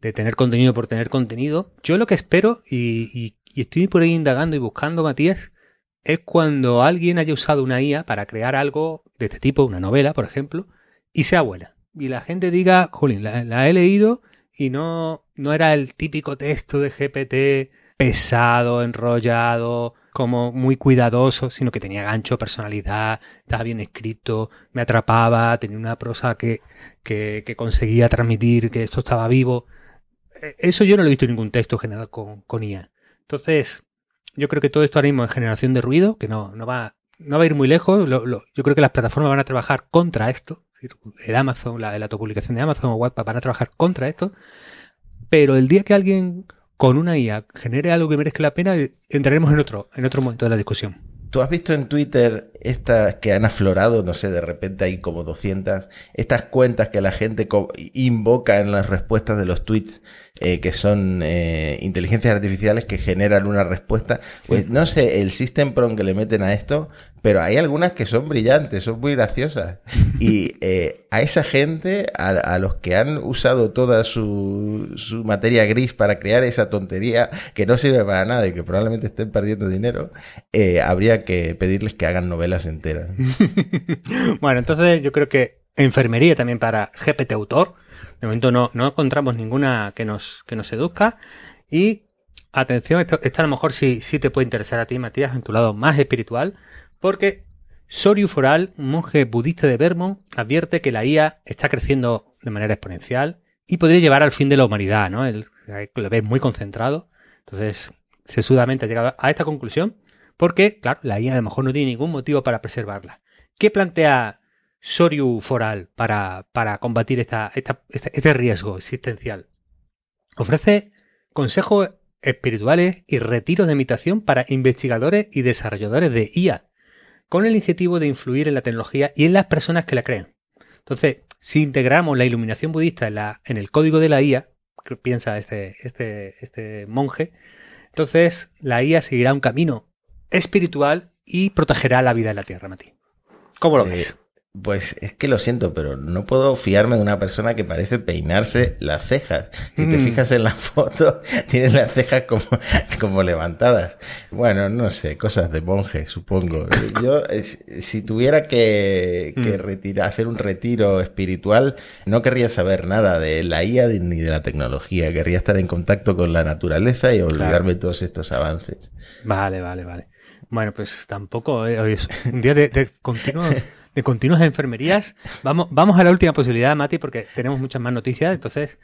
tener contenido por tener contenido. Yo lo que espero, y, estoy por ahí indagando y buscando, Matías, es cuando alguien haya usado una IA para crear algo de este tipo, una novela, por ejemplo, y sea buena. Y la gente diga, jolín, la, la he leído y no, no era el típico texto de GPT pesado, enrollado, como muy cuidadoso, sino que tenía gancho, personalidad, estaba bien escrito, me atrapaba, tenía una prosa que, que, conseguía transmitir que esto estaba vivo. E, eso yo no lo he visto en ningún texto generado con, con IA. Entonces, yo creo que todo esto ahora mismo es generación de ruido, que no, no, va, no va a ir muy lejos. yo creo que las plataformas van a trabajar contra esto. El Amazon, la, la autopublicación de Amazon o WhatsApp van a trabajar contra esto. Pero el día que alguien con una IA genere algo que merezca la pena, entraremos en otro, en otro momento de la discusión.
¿Tú has visto en Twitter estas que han aflorado, no sé, de repente hay como 200, estas cuentas que la gente invoca en las respuestas de los tweets, eh, que son eh, inteligencias artificiales que generan una respuesta? Pues no sé, el system prompt que le meten a esto pero hay algunas que son brillantes, son muy graciosas. Y eh, a esa gente, a, los que han usado toda su, su, materia gris para crear esa tontería que no sirve para nada y que probablemente estén perdiendo dinero, eh, habría que pedirles que hagan novelas enteras.
bueno, entonces yo creo que enfermería también para GPT autor. De momento no, no encontramos ninguna que nos, que nos seduzca. Y atención, esto, esto, a lo mejor sí, sí te puede interesar a ti, Matías, en tu lado más espiritual. Porque Soryu Foral, un monje budista de Vermont, advierte que la IA está creciendo de manera exponencial y podría llevar al fin de la humanidad, ¿no? Él lo ve muy concentrado. Entonces, sesudamente ha llegado a esta conclusión porque, claro, la IA a lo mejor no tiene ningún motivo para preservarla. ¿Qué plantea Soryu Foral para, para combatir esta, este riesgo existencial? Ofrece consejos espirituales y retiros de imitación para investigadores y desarrolladores de IA con el objetivo de influir en la tecnología y en las personas que la creen. Entonces, si integramos la iluminación budista en, la, en el código de la IA, que piensa este, este, este monje, entonces la IA seguirá un camino espiritual y protegerá la vida en la Tierra, Mati. ¿Cómo lo
Eh,
ves?
Pues es que lo siento, pero no puedo fiarme de una persona que parece peinarse las cejas. Si te
Mm.
fijas en la foto, tiene las cejas como, como levantadas. Bueno, no sé, cosas de monje, supongo. Yo, si tuviera que, que
Mm.
retira- hacer un retiro espiritual, no querría saber nada de la IA ni de la tecnología. Querría estar en contacto con la naturaleza y olvidarme de todos estos avances.
Vale, vale, vale. Bueno, pues tampoco eh, un día de, de continuos de continuas enfermerías. Vamos, vamos a la última posibilidad, Mati, porque tenemos muchas más noticias. Entonces,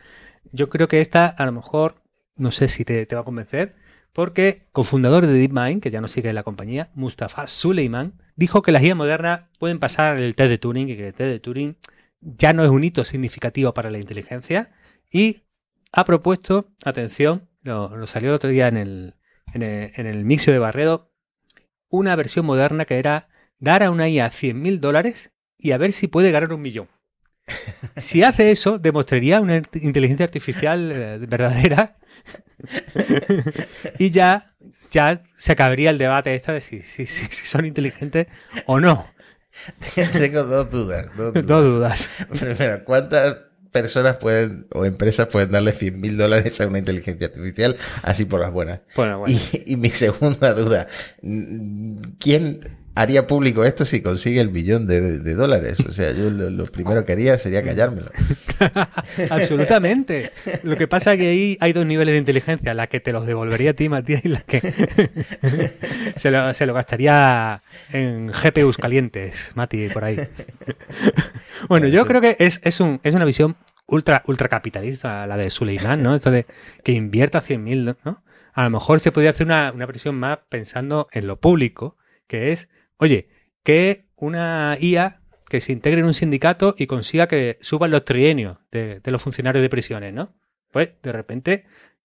yo creo que esta a lo mejor, no sé si te, te va a convencer, porque cofundador de DeepMind, que ya no sigue en la compañía, Mustafa Suleiman, dijo que las guías modernas pueden pasar el test de Turing y que el test de Turing ya no es un hito significativo para la inteligencia y ha propuesto, atención, lo, lo salió el otro día en el, en el, en el mixio de Barredo, una versión moderna que era dar a una IA 100 mil dólares y a ver si puede ganar un millón. Si hace eso, demostraría una int- inteligencia artificial eh, verdadera y ya, ya se acabaría el debate esta de si, si- si- si son inteligentes o no.
Tengo dos dudas. Dos dudas. Primero, ¿cuántas personas pueden o empresas pueden darle 100 mil dólares a una inteligencia artificial así por las buenas?
Bueno, bueno.
Y, y mi segunda duda, ¿quién haría público esto si consigue el billón de, de dólares? O sea, yo lo, lo primero que haría sería callármelo.
Absolutamente. Lo que pasa es que ahí hay dos niveles de inteligencia, la que te los devolvería a ti, Matías, y la que se, lo, se lo gastaría en GPUs calientes, Mati, por ahí. Bueno, yo creo que es, es, un, es una visión ultra, ultra capitalista la de Suleiman, ¿no? Esto de que invierta 100.000, ¿no? A lo mejor se podría hacer una, una versión más pensando en lo público, que es, oye, que una IA que se integre en un sindicato y consiga que suban los trienios de, los funcionarios de prisiones, ¿no? Pues de repente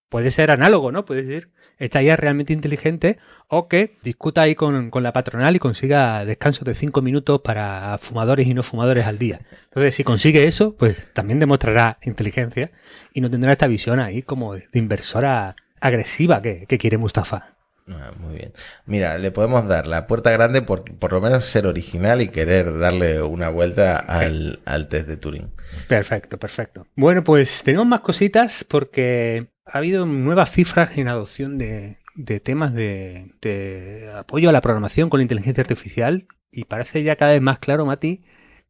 puede ser análogo, ¿no? Puede decir, esta IA realmente inteligente o que discuta ahí con, con la patronal y consiga descansos de cinco minutos para fumadores y no fumadores al día. Entonces, si consigue eso, pues también demostrará inteligencia y no tendrá esta visión ahí como de inversora agresiva que quiere Mustafa.
Ah, muy bien. Mira, le podemos dar la puerta grande por, por lo menos ser original y querer darle una vuelta al, al test de Turing.
Perfecto, perfecto. Bueno, pues tenemos más cositas porque ha habido nuevas cifras en adopción de, de temas de, de apoyo a la programación con la inteligencia artificial y parece ya cada vez más claro, Mati,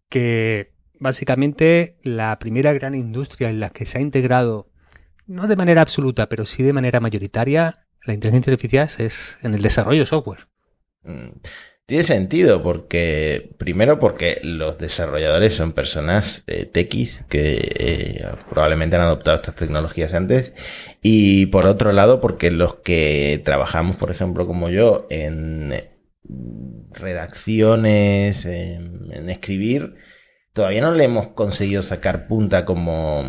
que básicamente la primera gran industria en la que se ha integrado, no de manera absoluta, pero sí de manera mayoritaria, la inteligencia artificial es en el desarrollo de software.
Mm, Tiene sentido porque, primero porque los desarrolladores son personas eh, techis que eh, probablemente han adoptado estas tecnologías antes y por otro lado porque los que trabajamos, por ejemplo, como yo, en eh, redacciones, en escribir, todavía no le hemos conseguido sacar punta como,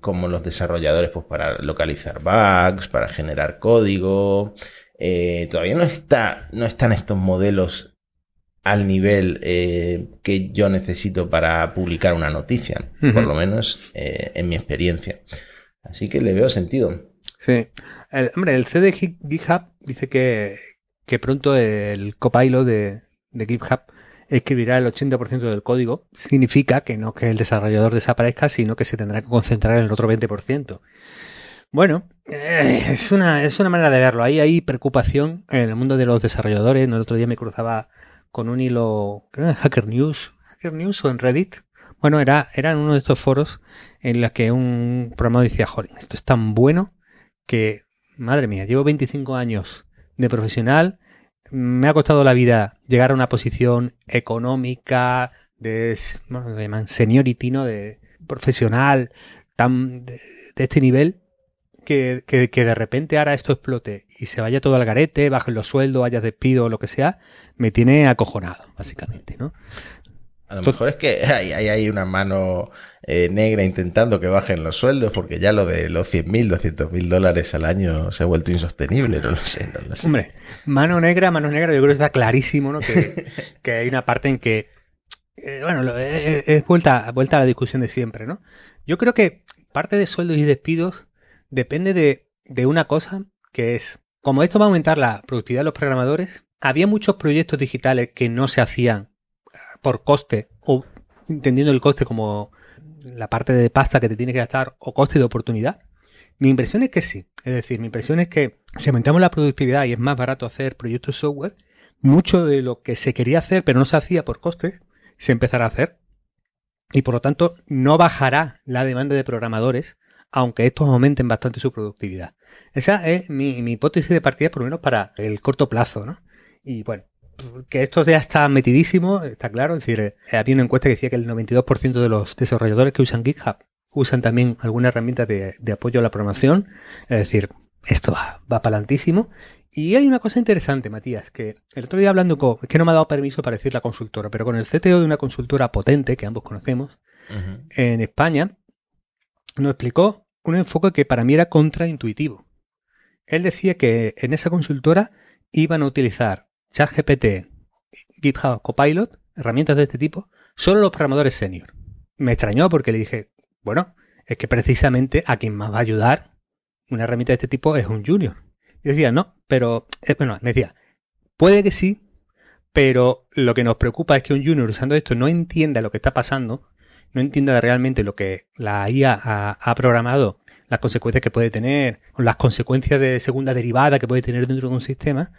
como los desarrolladores pues para localizar bugs, para generar código. Eh, todavía no está, no están estos modelos al nivel eh, que yo necesito para publicar una noticia, por lo menos eh, en mi experiencia. Así que le veo sentido.
Sí. El, hombre, el CD Gi- GitHub dice que, que pronto el copilot de, de GitHub escribirá el 80% del código. Significa que no que el desarrollador desaparezca, sino que se tendrá que concentrar en el otro 20%. Bueno, eh, es una, es una manera de verlo. Ahí hay preocupación en el mundo de los desarrolladores. El otro día me cruzaba con un hilo, creo en Hacker News, Hacker News o en Reddit. Bueno, era, era en uno de estos foros en los que un programador decía, joder, esto es tan bueno que, madre mía, llevo 25 años de profesional, me ha costado la vida llegar a una posición económica, de, bueno, seniority, ¿no? De profesional, tan, de, de este nivel, que, que, que de repente ahora esto explote y se vaya todo al garete, bajen los sueldos, haya despido o lo que sea, me tiene acojonado, básicamente, ¿no?
A lo mejor es que hay, hay, una mano eh, negra intentando que bajen los sueldos, porque ya lo de los 100.000, 200.000 dólares al año se ha vuelto insostenible, no lo sé, no lo sé.
Hombre, mano negra, mano negra, yo creo que está clarísimo, ¿no? Que, que hay una parte en que, eh, bueno, es, vuelta, vuelta a la discusión de siempre, ¿no? Yo creo que parte de sueldos y despidos depende de, de una cosa que es, como esto va a aumentar la productividad de los programadores, había muchos proyectos digitales que no se hacían por coste, o entendiendo el coste como la parte de pasta que te tiene que gastar o coste de oportunidad? Mi impresión es que sí. Es decir, mi impresión es que si aumentamos la productividad y es más barato hacer proyectos de software, mucho de lo que se quería hacer pero no se hacía por costes, se empezará a hacer. Y por lo tanto, no bajará la demanda de programadores, aunque estos aumenten bastante su productividad. Esa es mi, mi hipótesis de partida, por lo menos para el corto plazo, ¿no? Y bueno, que esto ya está metidísimo, está claro. Es decir, eh, había una encuesta que decía que el 92% de los desarrolladores que usan GitHub usan también alguna herramienta de, apoyo a la programación. Es decir, esto va, va palantísimo. Y hay una cosa interesante, Matías, que el otro día hablando con, es que no me ha dado permiso para decir la consultora, pero con el CTO de una consultora potente, que ambos conocemos, en España, nos explicó un enfoque que para mí era contraintuitivo. Él decía que en esa consultora iban a utilizar ChatGPT, GitHub Copilot, herramientas de este tipo, solo los programadores senior. Me extrañó porque le dije, bueno, es que precisamente a quien más va a ayudar una herramienta de este tipo es un junior. Y decía, no, pero, eh, bueno, me decía, puede que sí, pero lo que nos preocupa es que un junior usando esto no entienda lo que está pasando, no entienda realmente lo que la IA ha, ha programado, las consecuencias que puede tener, las consecuencias de segunda derivada que puede tener dentro de un sistema,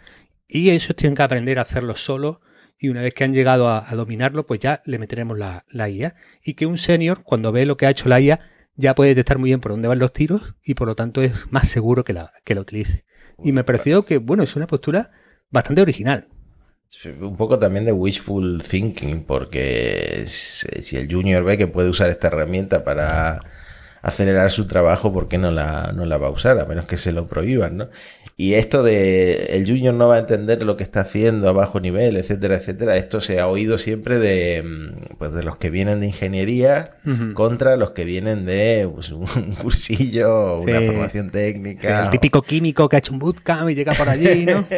y ellos tienen que aprender a hacerlo solo y una vez que han llegado a, dominarlo, pues ya le meteremos la, IA. Y que un senior, cuando ve lo que ha hecho la IA, ya puede detectar muy bien por dónde van los tiros y por lo tanto es más seguro que la, que la utilice. Y me pareció que, bueno, es una postura bastante original.
Un poco también de wishful thinking, porque si el junior ve que puede usar esta herramienta para acelerar su trabajo, ¿por qué no la, no la va a usar? A menos que se lo prohíban, ¿no? Y esto de el junior no va a entender lo que está haciendo a bajo nivel, etcétera, etcétera, esto se ha oído siempre de, mm, pues, de los que vienen de ingeniería contra los que vienen de pues, un cursillo, una formación técnica.
el típico químico que ha hecho un bootcamp y llega por allí, ¿no?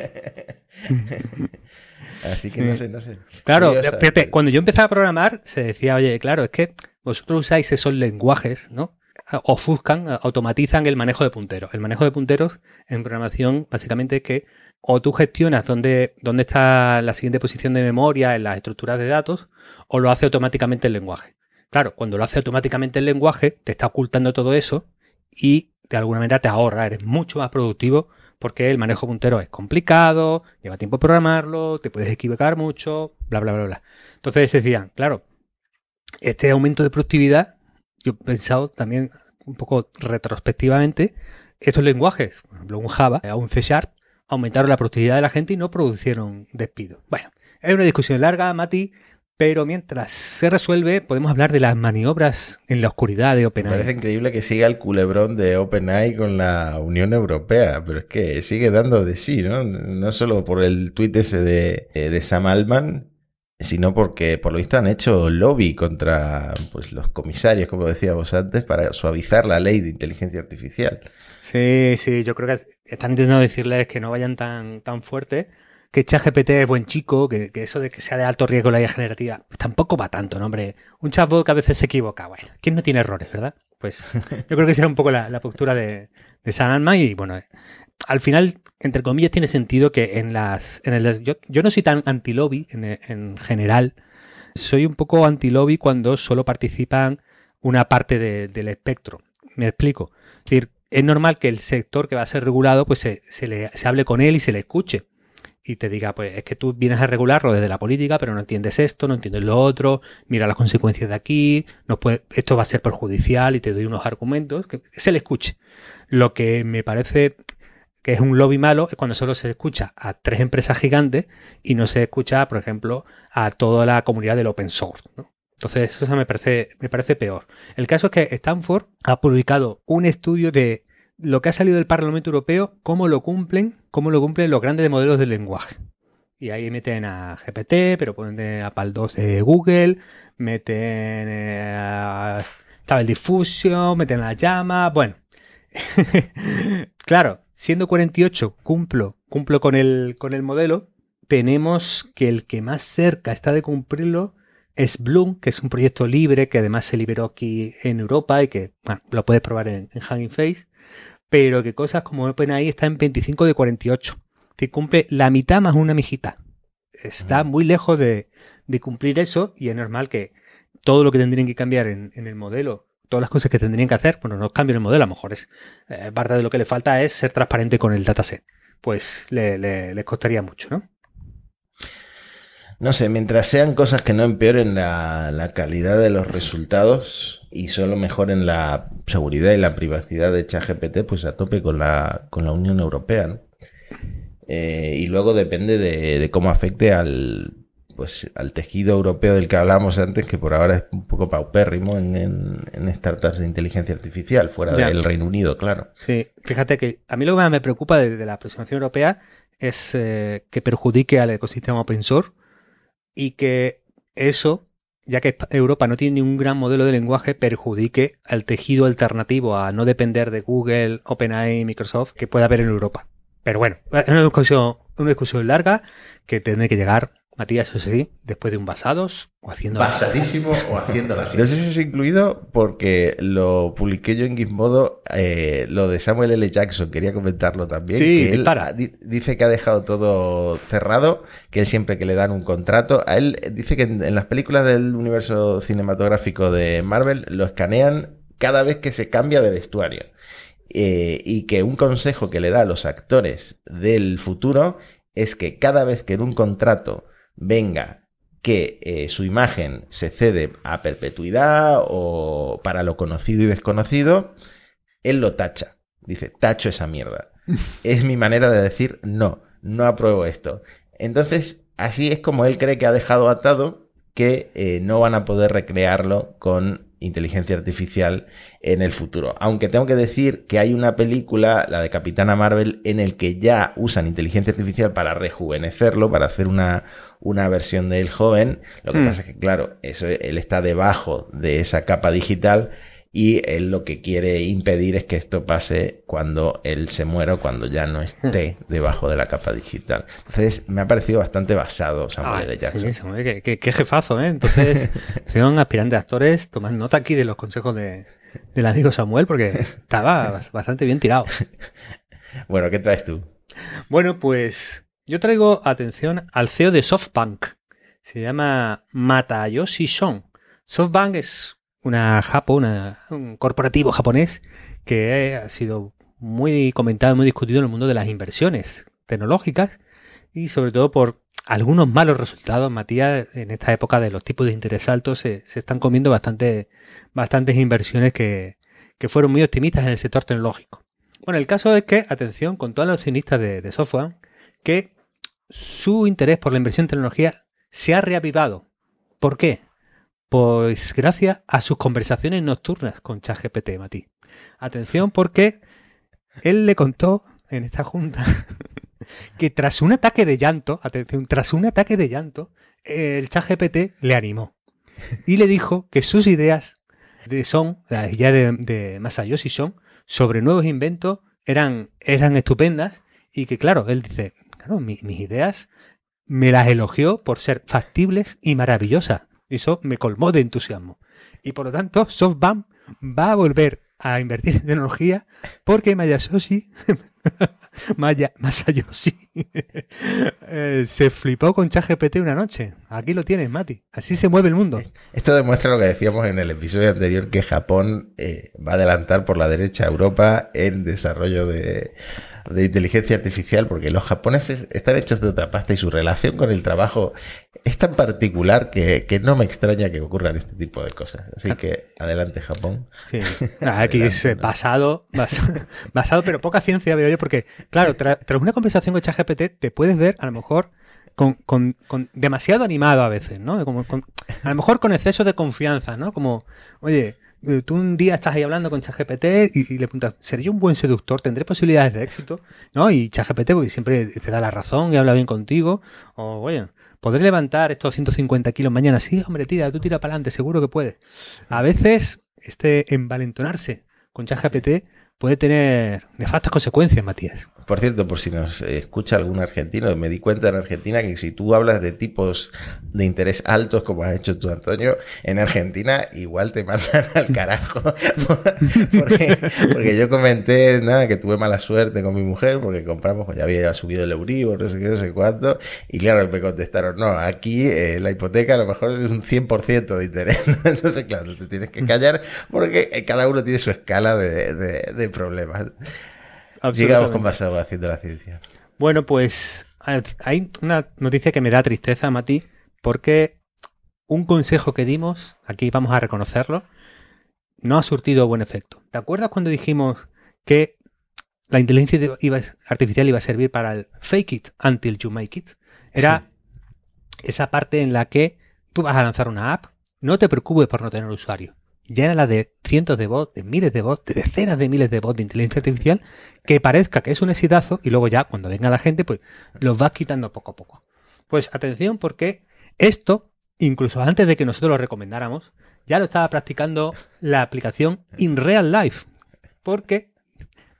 Así que no sé, no sé.
Claro, fíjate, cuando yo empezaba a programar, se decía, oye, claro, es que vosotros usáis esos lenguajes, ¿no? Ofuscan, automatizan el manejo de punteros. El manejo de punteros en programación básicamente es que o tú gestionas dónde, dónde está la siguiente posición de memoria en las estructuras de datos o lo hace automáticamente el lenguaje. Claro, cuando lo hace automáticamente el lenguaje, te está ocultando todo eso y de alguna manera te ahorra, eres mucho más productivo porque el manejo de punteros es complicado, lleva tiempo programarlo, te puedes equivocar mucho, bla, bla, bla, bla. Entonces decían, claro, este aumento de productividad yo he pensado también un poco retrospectivamente, estos lenguajes, por ejemplo, un Java o un C Sharp, aumentaron la productividad de la gente y no produjeron despidos. Bueno, es una discusión larga, Mati, pero mientras se resuelve, podemos hablar de las maniobras en la oscuridad de OpenAI.
Me parece increíble que siga el culebrón de OpenAI con la Unión Europea, pero es que sigue dando de sí, ¿no? No solo por el tuit ese de, eh, de Sam Altman, sino porque por lo visto han hecho lobby contra pues, los comisarios, como decíamos antes, para suavizar la ley de inteligencia artificial.
Sí, sí, yo creo que están intentando decirles que no vayan tan, tan fuerte, que ChatGPT es buen chico, que, eso de que sea de alto riesgo la IA generativa, pues tampoco va tanto, ¿no, hombre? Un chatbot que a veces se equivoca, bueno, ¿quién no tiene errores, verdad? Pues yo creo que será un poco la, postura de, de San Alma y bueno, al final, entre comillas, tiene sentido que en las. En el, yo, yo no soy tan anti-lobby en, en, general. Soy un poco anti-lobby cuando solo participan una parte del espectro. Me explico. Es normal que el sector que va a ser regulado, pues se, le, se hable con él y se le escuche. Y te diga, pues es que tú vienes a regularlo desde la política, pero no entiendes esto, no entiendes lo otro, mira las consecuencias de aquí, esto va a ser perjudicial y te doy unos argumentos, se le escuche. Lo que me parece que es un lobby malo es cuando solo se escucha a tres empresas gigantes y no se escucha, por ejemplo, a toda la comunidad del open source. Entonces, eso me parece, me parece peor. El caso es que Stanford ha publicado un estudio de lo que ha salido del Parlamento Europeo, cómo lo cumplen, cómo lo cumplen los grandes modelos de lenguaje. Y ahí meten a GPT, pero ponen a PAL 2 de Google, meten eh, a Stable Diffusion, meten a la llama, bueno. claro, siendo 48 cumplo, cumplo con el, con el modelo, tenemos que el que más cerca está de cumplirlo es Bloom, que es un proyecto libre que además se liberó aquí en Europa y que bueno, lo puedes probar en, en Hanging Face, pero que cosas como OpenAI está en 25 de 48 que cumple la mitad más una mijita. Está muy lejos de, cumplir eso y es normal que todo lo que tendrían que cambiar en, el modelo, todas las cosas que tendrían que hacer, bueno, no cambien el modelo, a lo mejor es eh, parte de lo que le falta es ser transparente con el dataset. Pues le, le, costaría mucho, ¿no?
No sé, mientras sean cosas que no empeoren la, la, calidad de los resultados y solo mejoren la seguridad y la privacidad de ChatGPT, pues a tope con la, con la Unión Europea, ¿no? Eh, y luego depende de, cómo afecte al, pues, al tejido europeo del que hablábamos antes, que por ahora es un poco paupérrimo en, en, startups de inteligencia artificial, fuera del Reino Unido, claro.
Sí, fíjate que a mí lo que más me preocupa de, la aproximación europea es eh, que perjudique al ecosistema open source y que eso, ya que Europa no tiene ningún gran modelo de lenguaje, perjudique al tejido alternativo a no depender de Google, OpenAI, Microsoft que pueda haber en Europa. Pero bueno, es una discusión, una discusión larga que tendré que llegar, Matías, eso sí, después de un basados o haciendo...
Basadísimo o haciendo No sé si es incluido porque lo publiqué yo en Gizmodo, eh, lo de Samuel L. Jackson, quería comentarlo también.
Sí,
que él dice que ha dejado todo cerrado, que él siempre que le dan un contrato, a él dice que en las películas del universo cinematográfico de Marvel lo escanean cada vez que se cambia de vestuario. Eh, y que un consejo que le da a los actores del futuro es que cada vez que en un contrato venga que eh, su imagen se cede a perpetuidad o para lo conocido y desconocido, él lo tacha. Dice, tacho esa mierda. es mi manera de decir, no, no apruebo esto. Entonces, así es como él cree que ha dejado atado que eh, no van a poder recrearlo con inteligencia artificial en el futuro. Aunque tengo que decir que hay una película, la de Capitana Marvel, en el que ya usan inteligencia artificial para rejuvenecerlo, para hacer una, una versión de él joven. Lo que hmm. pasa es que, claro, eso, él está debajo de esa capa digital y él lo que quiere impedir es que esto pase cuando él se muera o cuando ya no esté hmm. debajo de la capa digital. Entonces, me ha parecido bastante basado Samuel L. Jackson.
Sí, Samuel, qué, jefazo, ¿eh? Entonces, son aspirantes actores, tomad nota aquí de los consejos de, del amigo Samuel, porque estaba bastante bien tirado.
Bueno, ¿qué traes tú?
Bueno, pues yo traigo atención al CEO de SoftBank. Se llama Matayoshi Shon. SoftBank es una Japo, un corporativo japonés que ha sido muy comentado, muy discutido en el mundo de las inversiones tecnológicas y sobre todo por algunos malos resultados. Matías, en esta época de los tipos de interés altos, se, están comiendo bastante, bastantes inversiones que, que, fueron muy optimistas en el sector tecnológico. Bueno, el caso es que, atención, con todos los accionistas de, de software, que su interés por la inversión en tecnología se ha reavivado. ¿Por qué? Pues gracias a sus conversaciones nocturnas con ChatGPT, Mati. Atención porque él le contó en esta junta que tras un ataque de llanto, atención, tras un ataque de llanto, el ChatGPT le animó y le dijo que sus ideas de son, las ideas de, de Masayoshi son, sobre nuevos inventos eran, eran estupendas y que claro, él dice, claro, mis ideas me las elogió por ser factibles y maravillosas. Eso me colmó de entusiasmo. Y por lo tanto, SoftBank va a volver a invertir en tecnología porque Mayasoshi, Maya, Masayoshi eh, se flipó con ChatGPT una noche. Aquí lo tienes, Mati. Así se mueve el mundo.
Esto demuestra lo que decíamos en el episodio anterior, que Japón eh, va a adelantar por la derecha a Europa en desarrollo de de inteligencia artificial, porque los japoneses están hechos de otra pasta y su relación con el trabajo es tan particular que, no me extraña que ocurran este tipo de cosas. Así que adelante, Japón.
Sí, aquí es basado, basado, pero poca ciencia veo yo, porque, claro, tras una conversación con ChatGPT te puedes ver a lo mejor con, con, demasiado animado a veces, ¿no? Como, a lo mejor con exceso de confianza, ¿no? Como, oye, tú un día estás ahí hablando con ChatGPT y, le preguntas, ¿seré yo un buen seductor? ¿Tendré posibilidades de éxito? ¿No? Y ChatGPT porque siempre te da la razón y habla bien contigo. O, oye, ¿podré levantar estos 150 kilos mañana? Sí, hombre, tira, tú tira para adelante, seguro que puedes. A veces, este envalentonarse con ChatGPT puede tener nefastas consecuencias, Matías.
Por cierto, por si nos escucha algún argentino, me di cuenta en Argentina que si tú hablas de tipos de interés altos, como has hecho tú, Antonio, en Argentina igual te mandan al carajo. porque, yo comenté, nada, que tuve mala suerte con mi mujer porque compramos, pues ya había subido el Euribor, no sé qué, no sé cuánto. Y claro, me contestaron, no, aquí eh, la hipoteca a lo mejor es un 100% de interés. Entonces, claro, te tienes que callar porque cada uno tiene su escala de, de problemas. Sigamos con haciendo de la ciencia.
Bueno, pues hay una noticia que me da tristeza, Mati, porque un consejo que dimos, aquí vamos a reconocerlo, no ha surtido buen efecto. ¿Te acuerdas cuando dijimos que la inteligencia artificial iba a servir para el fake it until you make it? Era esa parte en la que tú vas a lanzar una app, no te preocupes por no tener usuario ya la de cientos de bots, de miles de bots, de decenas de miles de bots de inteligencia artificial, que parezca que es un exitazo y luego ya cuando venga la gente, pues los vas quitando poco a poco. Pues atención porque esto, incluso antes de que nosotros lo recomendáramos, ya lo estaba practicando la aplicación In Real Life. Porque,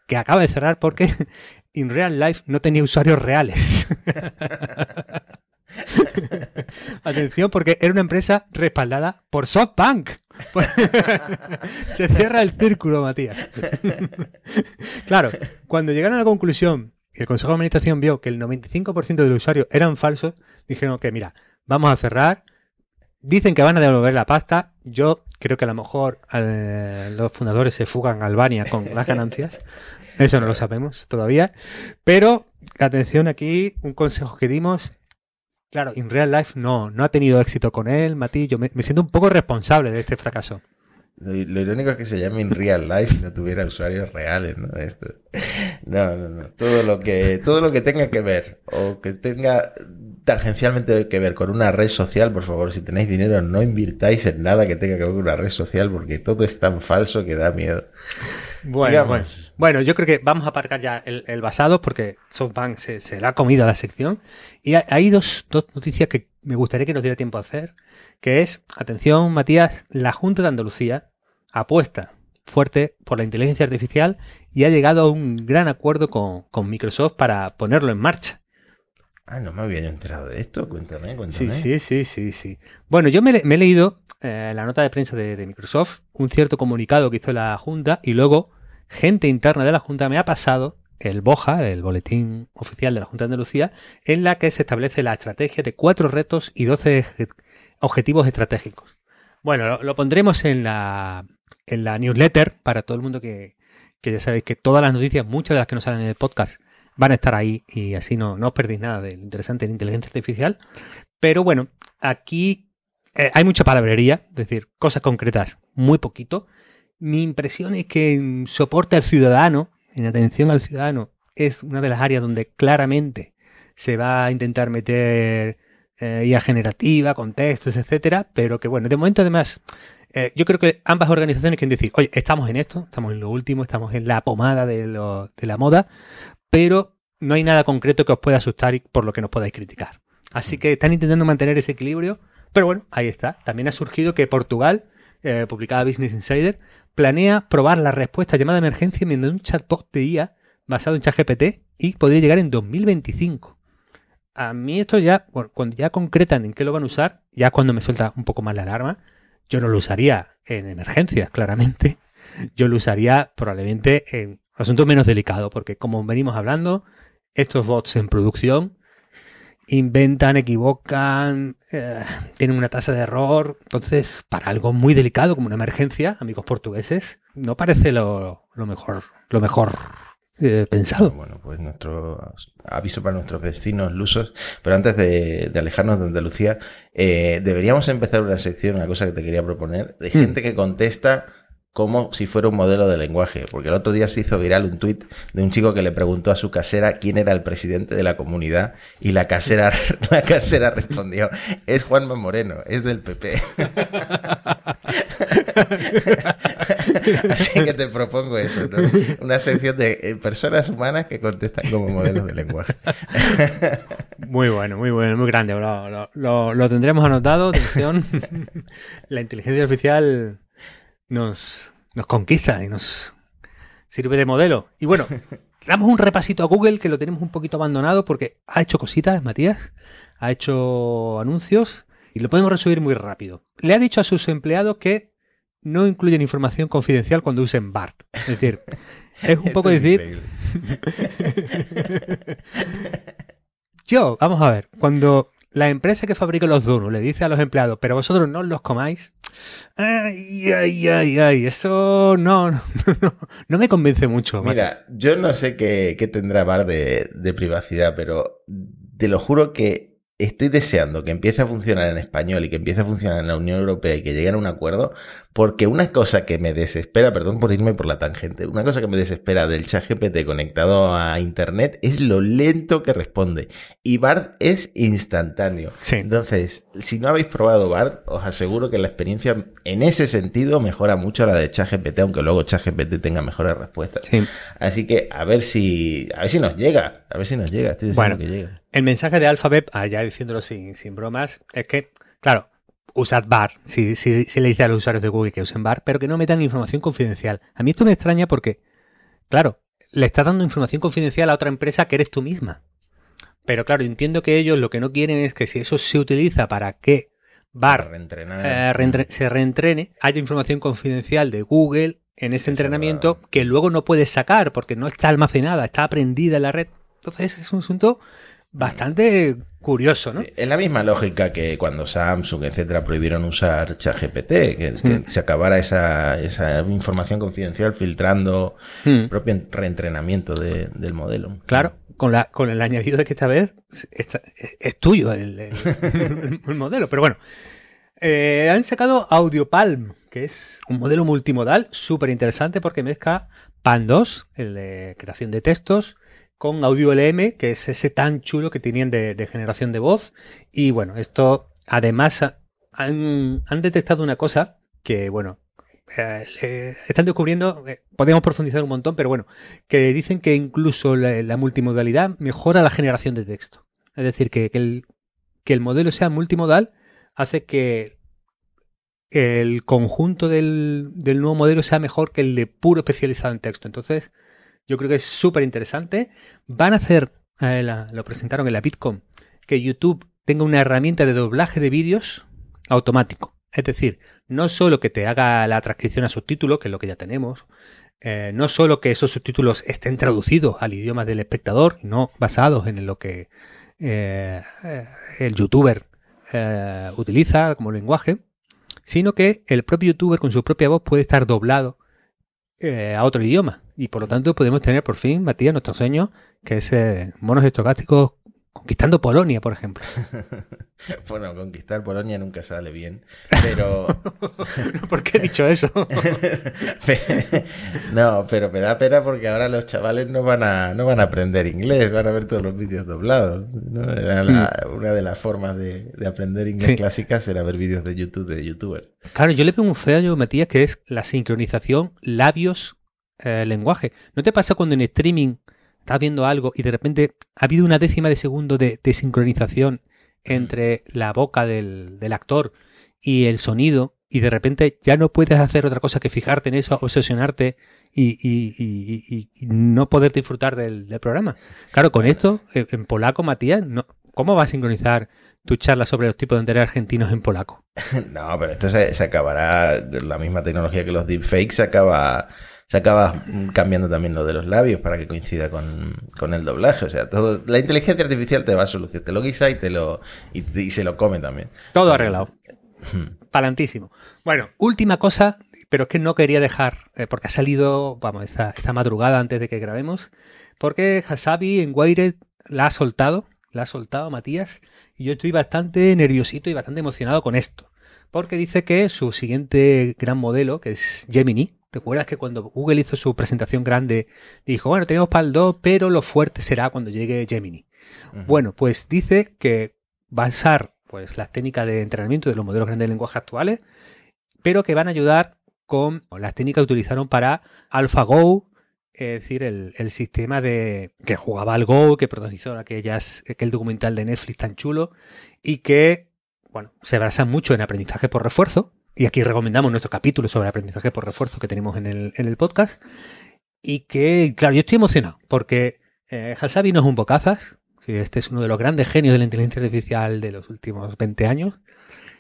que acaba de cerrar porque In Real Life no tenía usuarios reales. Atención, porque era una empresa respaldada por SoftBank. Se cierra el círculo, Matías. claro, cuando llegaron a la conclusión y el Consejo de Administración vio que el 95% de los usuarios eran falsos, dijeron que, mira, vamos a cerrar. Dicen que van a devolver la pasta. Yo creo que a lo mejor eh, los fundadores se fugan a Albania con las ganancias. Eso no lo sabemos todavía. Pero, atención aquí, un consejo que dimos Claro, en real life no, no ha tenido éxito con él, Mati. Yo me, siento un poco responsable de este fracaso.
Lo, irónico es que se llame en real life y no tuviera usuarios reales, ¿no? Esto. No, no, no. Todo lo que, todo lo que tenga que ver o que tenga tangencialmente que ver con una red social, por favor, si tenéis dinero, no invirtáis en nada que tenga que ver con una red social porque todo es tan falso que da miedo.
Bueno, bueno, yo creo que vamos a aparcar ya el, basado porque SoftBank se, se le ha comido a la sección. Y hay dos, dos noticias que me gustaría que nos diera tiempo a hacer, que es, atención Matías, la Junta de Andalucía apuesta fuerte por la inteligencia artificial y ha llegado a un gran acuerdo con, con Microsoft para ponerlo en marcha.
Ah, no me había enterado de esto. Cuéntame,
cuéntame. Sí, sí, sí, sí, Bueno, yo me, he leído eh, la nota de prensa de, Microsoft, un cierto comunicado que hizo la Junta y luego gente interna de la Junta me ha pasado el BOJA, el Boletín Oficial de la Junta de Andalucía, en la que se establece la estrategia de cuatro retos y doce objetivos estratégicos. Bueno, lo, pondremos en la, en la newsletter para todo el mundo que, que ya sabéis que todas las noticias, muchas de las que nos salen en el podcast, van a estar ahí y así no, no os perdéis nada de lo interesante en inteligencia artificial. Pero bueno, aquí eh, hay mucha palabrería, es decir, cosas concretas, muy poquito. Mi impresión es que en soporte al ciudadano, en atención al ciudadano, es una de las áreas donde claramente se va a intentar meter eh, IA generativa, contextos, etcétera, pero que bueno, de momento además, eh, yo creo que ambas organizaciones quieren decir, oye, estamos en esto, estamos en lo último, estamos en la pomada de, la moda, pero no hay nada concreto que os pueda asustar y por lo que nos podáis criticar. Así que están intentando mantener ese equilibrio, pero bueno, ahí está. También ha surgido que Portugal, eh, publicada Business Insider, planea probar la respuesta llamada de emergencia mediante un chatbot de IA basado en ChatGPT y podría llegar en 2025. A mí esto ya, cuando ya concretan en qué lo van a usar, ya cuando me suelta un poco más la alarma, yo no lo usaría en emergencias, claramente. Yo lo usaría probablemente en asunto menos delicado, porque como venimos hablando, estos bots en producción inventan, equivocan, eh, tienen una tasa de error. Entonces, para algo muy delicado como una emergencia, amigos portugueses, no parece lo, mejor, lo mejor eh, pensado.
Bueno, pues nuestro aviso para nuestros vecinos lusos. Pero antes de, alejarnos de Andalucía, eh, deberíamos empezar una sección, una cosa que te quería proponer, de hmm. gente que contesta como si fuera un modelo de lenguaje. Porque el otro día se hizo viral un tuit de un chico que le preguntó a su casera quién era el presidente de la comunidad y la casera, la casera respondió, es Juanma Moreno, es del PP. Así que te propongo eso, ¿no? Una sección de eh, personas humanas que contestan como modelos de lenguaje.
Muy bueno, muy bueno, muy grande. Lo, lo- lo tendremos anotado. Atención. La inteligencia artificial nos, nos conquista y nos sirve de modelo. Y bueno, damos un repasito a Google que lo tenemos un poquito abandonado porque ha hecho cositas, Matías. Ha hecho anuncios y lo podemos resumir muy rápido. Le ha dicho a sus empleados que no incluyen información confidencial cuando usen BART. Es decir, es un poco decir. Yo, vamos a ver, cuando la empresa que fabrica los donuts le dice a los empleados, pero vosotros no los comáis, ay, ay, ay, ay, eso no, no, no, no me convence mucho.
Mira, yo no sé qué, qué tendrá Bar de, de privacidad, pero te lo juro que estoy deseando que empiece a funcionar en español y que empiece a funcionar en la Unión Europea y que lleguen a un acuerdo, porque una cosa que me desespera, perdón por irme por la tangente, una cosa que me desespera del chat GPT conectado a Internet es lo lento que responde. Y Bard es instantáneo.
Sí.
Entonces, si no habéis probado Bard, os aseguro que la experiencia en ese sentido mejora mucho la de ChatGPT, aunque luego ChatGPT tenga mejores respuestas.
Sí.
Así que a ver si a ver si nos llega, a ver si nos llega, estoy deseando
Bueno.
que llegue.
El mensaje de Alphabet, ah, ya diciéndolo sin, sin bromas, es que, claro, usad BAR, si, si, si le dice a los usuarios de Google que usen BAR, pero que no metan información confidencial. A mí esto me extraña porque, claro, le estás dando información confidencial a otra empresa que eres tú misma. Pero claro, entiendo que ellos lo que no quieren es que si eso se utiliza para que BAR eh, reentre- se reentrene, haya información confidencial de Google en ese entrenamiento que luego no puedes sacar porque no está almacenada, está aprendida en la red. Entonces es un asunto bastante curioso, ¿no?
Es la misma lógica que cuando Samsung, etcétera, prohibieron usar ChatGPT, que, que
Mm.
se acabara esa, esa información confidencial filtrando
Mm.
el propio reentrenamiento de- del modelo.
Claro, con, la, con el añadido de que esta vez esta- es, es tuyo el, el- el modelo. Pero bueno, Eh, han sacado AudioPalm, que es un modelo multimodal súper interesante porque mezcla PAN2, el de creación de textos, con Audio LM, que es ese tan chulo que tenían de, generación de voz. Y bueno, esto además ha- han, detectado una cosa que, bueno, eh, están descubriendo, eh, podemos profundizar un montón, pero bueno, que dicen que incluso la, la multimodalidad mejora la generación de texto. Es decir, que, que el, que el modelo sea multimodal hace que el conjunto del, del nuevo modelo sea mejor que el de puro especializado en texto. Entonces, yo creo que es súper interesante. Van a hacer, eh, lo presentaron en la Bitcom, que YouTube tenga una herramienta de doblaje de vídeos automático. Es decir, no solo que te haga la transcripción a subtítulos, que es lo que ya tenemos, eh, no solo que esos subtítulos estén traducidos al idioma del espectador no basados en lo que eh, el youtuber eh, utiliza como lenguaje, sino que el propio youtuber con su propia voz puede estar doblado a otro idioma. Y por lo tanto podemos tener por fin, Matías, nuestro sueño, que es eh, monos estocásticos conquistando Polonia, por ejemplo.
Bueno, conquistar Polonia nunca sale bien, pero...
¿Por qué he dicho eso?
no, pero me da pena porque ahora los chavales no van a, no van a aprender inglés, van a ver todos los vídeos doblados. ¿no? Era la- una de las formas de, de aprender inglés.
Sí.
clásicas era ver vídeos de YouTube de youtubers.
Claro, yo le veo un feo, Matías, que es la sincronización labios-lenguaje. ¿No te pasa cuando en streaming estás viendo algo y de repente ha habido una décima de segundo de, de sincronización entre la boca del, del actor y el sonido y de repente ya no puedes hacer otra cosa que fijarte en eso, obsesionarte y, y- y- y- y no poder disfrutar del, del programa? Claro, con esto, en en polaco, Matías, no, ¿cómo va a sincronizar tu charla sobre los tipos de enteros argentinos en polaco?
No, pero esto se, se acabará, la misma tecnología que los deepfakes se acaba, se acaba cambiando también lo de los labios para que coincida con, con el doblaje. O sea, todo, la inteligencia artificial te va a solucionar, te lo guisa y te lo, y, y se lo come también.
Todo arreglado. Palantísimo. Bueno, última cosa, pero es que no quería dejar, eh, porque ha salido, vamos, esta, esta madrugada antes de que grabemos, porque Hasabi en Wired la ha soltado, la ha soltado Matías, y yo estoy bastante nerviosito y bastante emocionado con esto, porque dice que su siguiente gran modelo, que es Gemini, ¿te acuerdas que cuando Google hizo su presentación grande, dijo, bueno, tenemos para el 2, pero lo fuerte será cuando llegue Gemini? Bueno, pues dice que va a usar pues, las técnicas de entrenamiento de los modelos grandes de lenguaje actuales, pero que van a ayudar con las técnicas que utilizaron para AlphaGo, es decir, el, sistema de que jugaba al Go, que protagonizó aquellas, aquel documental de Netflix tan chulo y que, bueno, se basa mucho en aprendizaje por refuerzo. Y aquí recomendamos nuestro capítulo sobre aprendizaje por refuerzo que tenemos en el, en el podcast. Y que, claro, yo estoy emocionado porque eh, Hasabi no es un bocazas. Este es uno de los grandes genios de la inteligencia artificial de los últimos 20 años.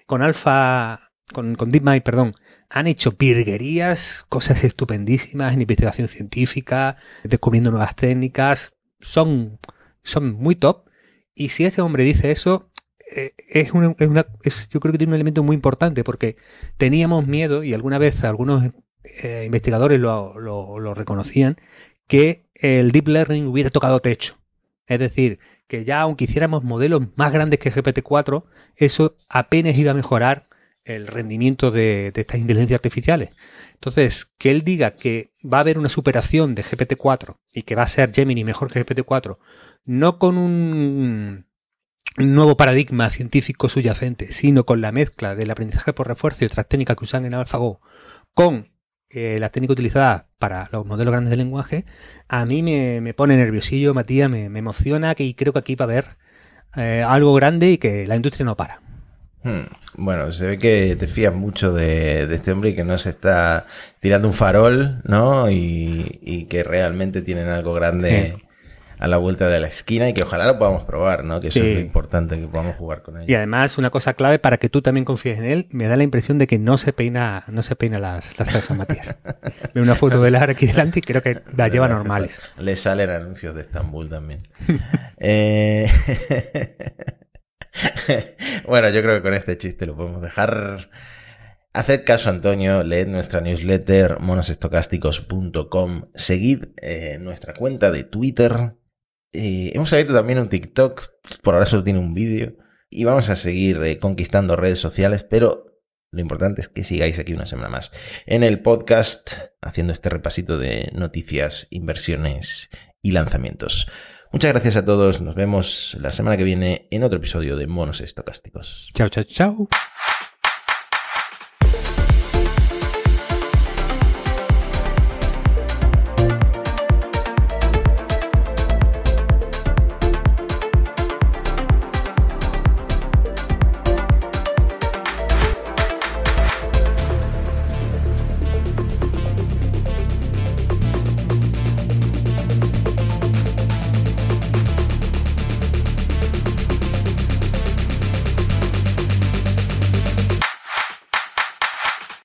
Con Alpha, con, con DeepMind, perdón, han hecho virguerías, cosas estupendísimas en investigación científica, descubriendo nuevas técnicas. Son, son muy top. Y si este hombre dice eso, es una, es una yo creo que tiene un elemento muy importante porque teníamos miedo y alguna vez algunos eh, investigadores lo, lo, reconocían que el deep learning hubiera tocado techo. Es decir, que ya aunque hiciéramos modelos más grandes que GPT-4, eso apenas iba a mejorar el rendimiento de, estas inteligencias artificiales. Entonces, que él diga que va a haber una superación de GPT-4 y que va a ser Gemini mejor que GPT-4, no con un, nuevo paradigma científico subyacente, sino con la mezcla del aprendizaje por refuerzo y otras técnicas que usan en AlphaGo con eh, las técnicas utilizadas para los modelos grandes de lenguaje, a mí me, pone nerviosillo, Matías, me, emociona que, y creo que aquí va a haber eh, algo grande y que la industria no para.
Hmm. Bueno, se ve que te fías mucho de, este hombre y que no se está tirando un farol, ¿no? Y, que realmente tienen algo grande a la vuelta de la esquina y que ojalá lo podamos probar, ¿no? Que eso es lo importante, que podamos jugar con él.
Y además, una cosa clave para que tú también confíes en él, me da la impresión de que no se peina, no se peina las, las cejas, Matías. Veo una foto de Lara aquí delante y creo que la lleva normales.
Le salen anuncios de Estambul también. eh... bueno, yo creo que con este chiste lo podemos dejar. Haced caso, Antonio, leed nuestra newsletter monosestocásticos.com, seguid eh, nuestra cuenta de Twitter. Eh, hemos abierto también un TikTok, por ahora solo tiene un vídeo. Y vamos a seguir eh, conquistando redes sociales, pero lo importante es que sigáis aquí una semana más en el podcast haciendo este repasito de noticias, inversiones y lanzamientos. Muchas gracias a todos. Nos vemos la semana que viene en otro episodio de Monos Estocásticos.
Chao, chao, chao.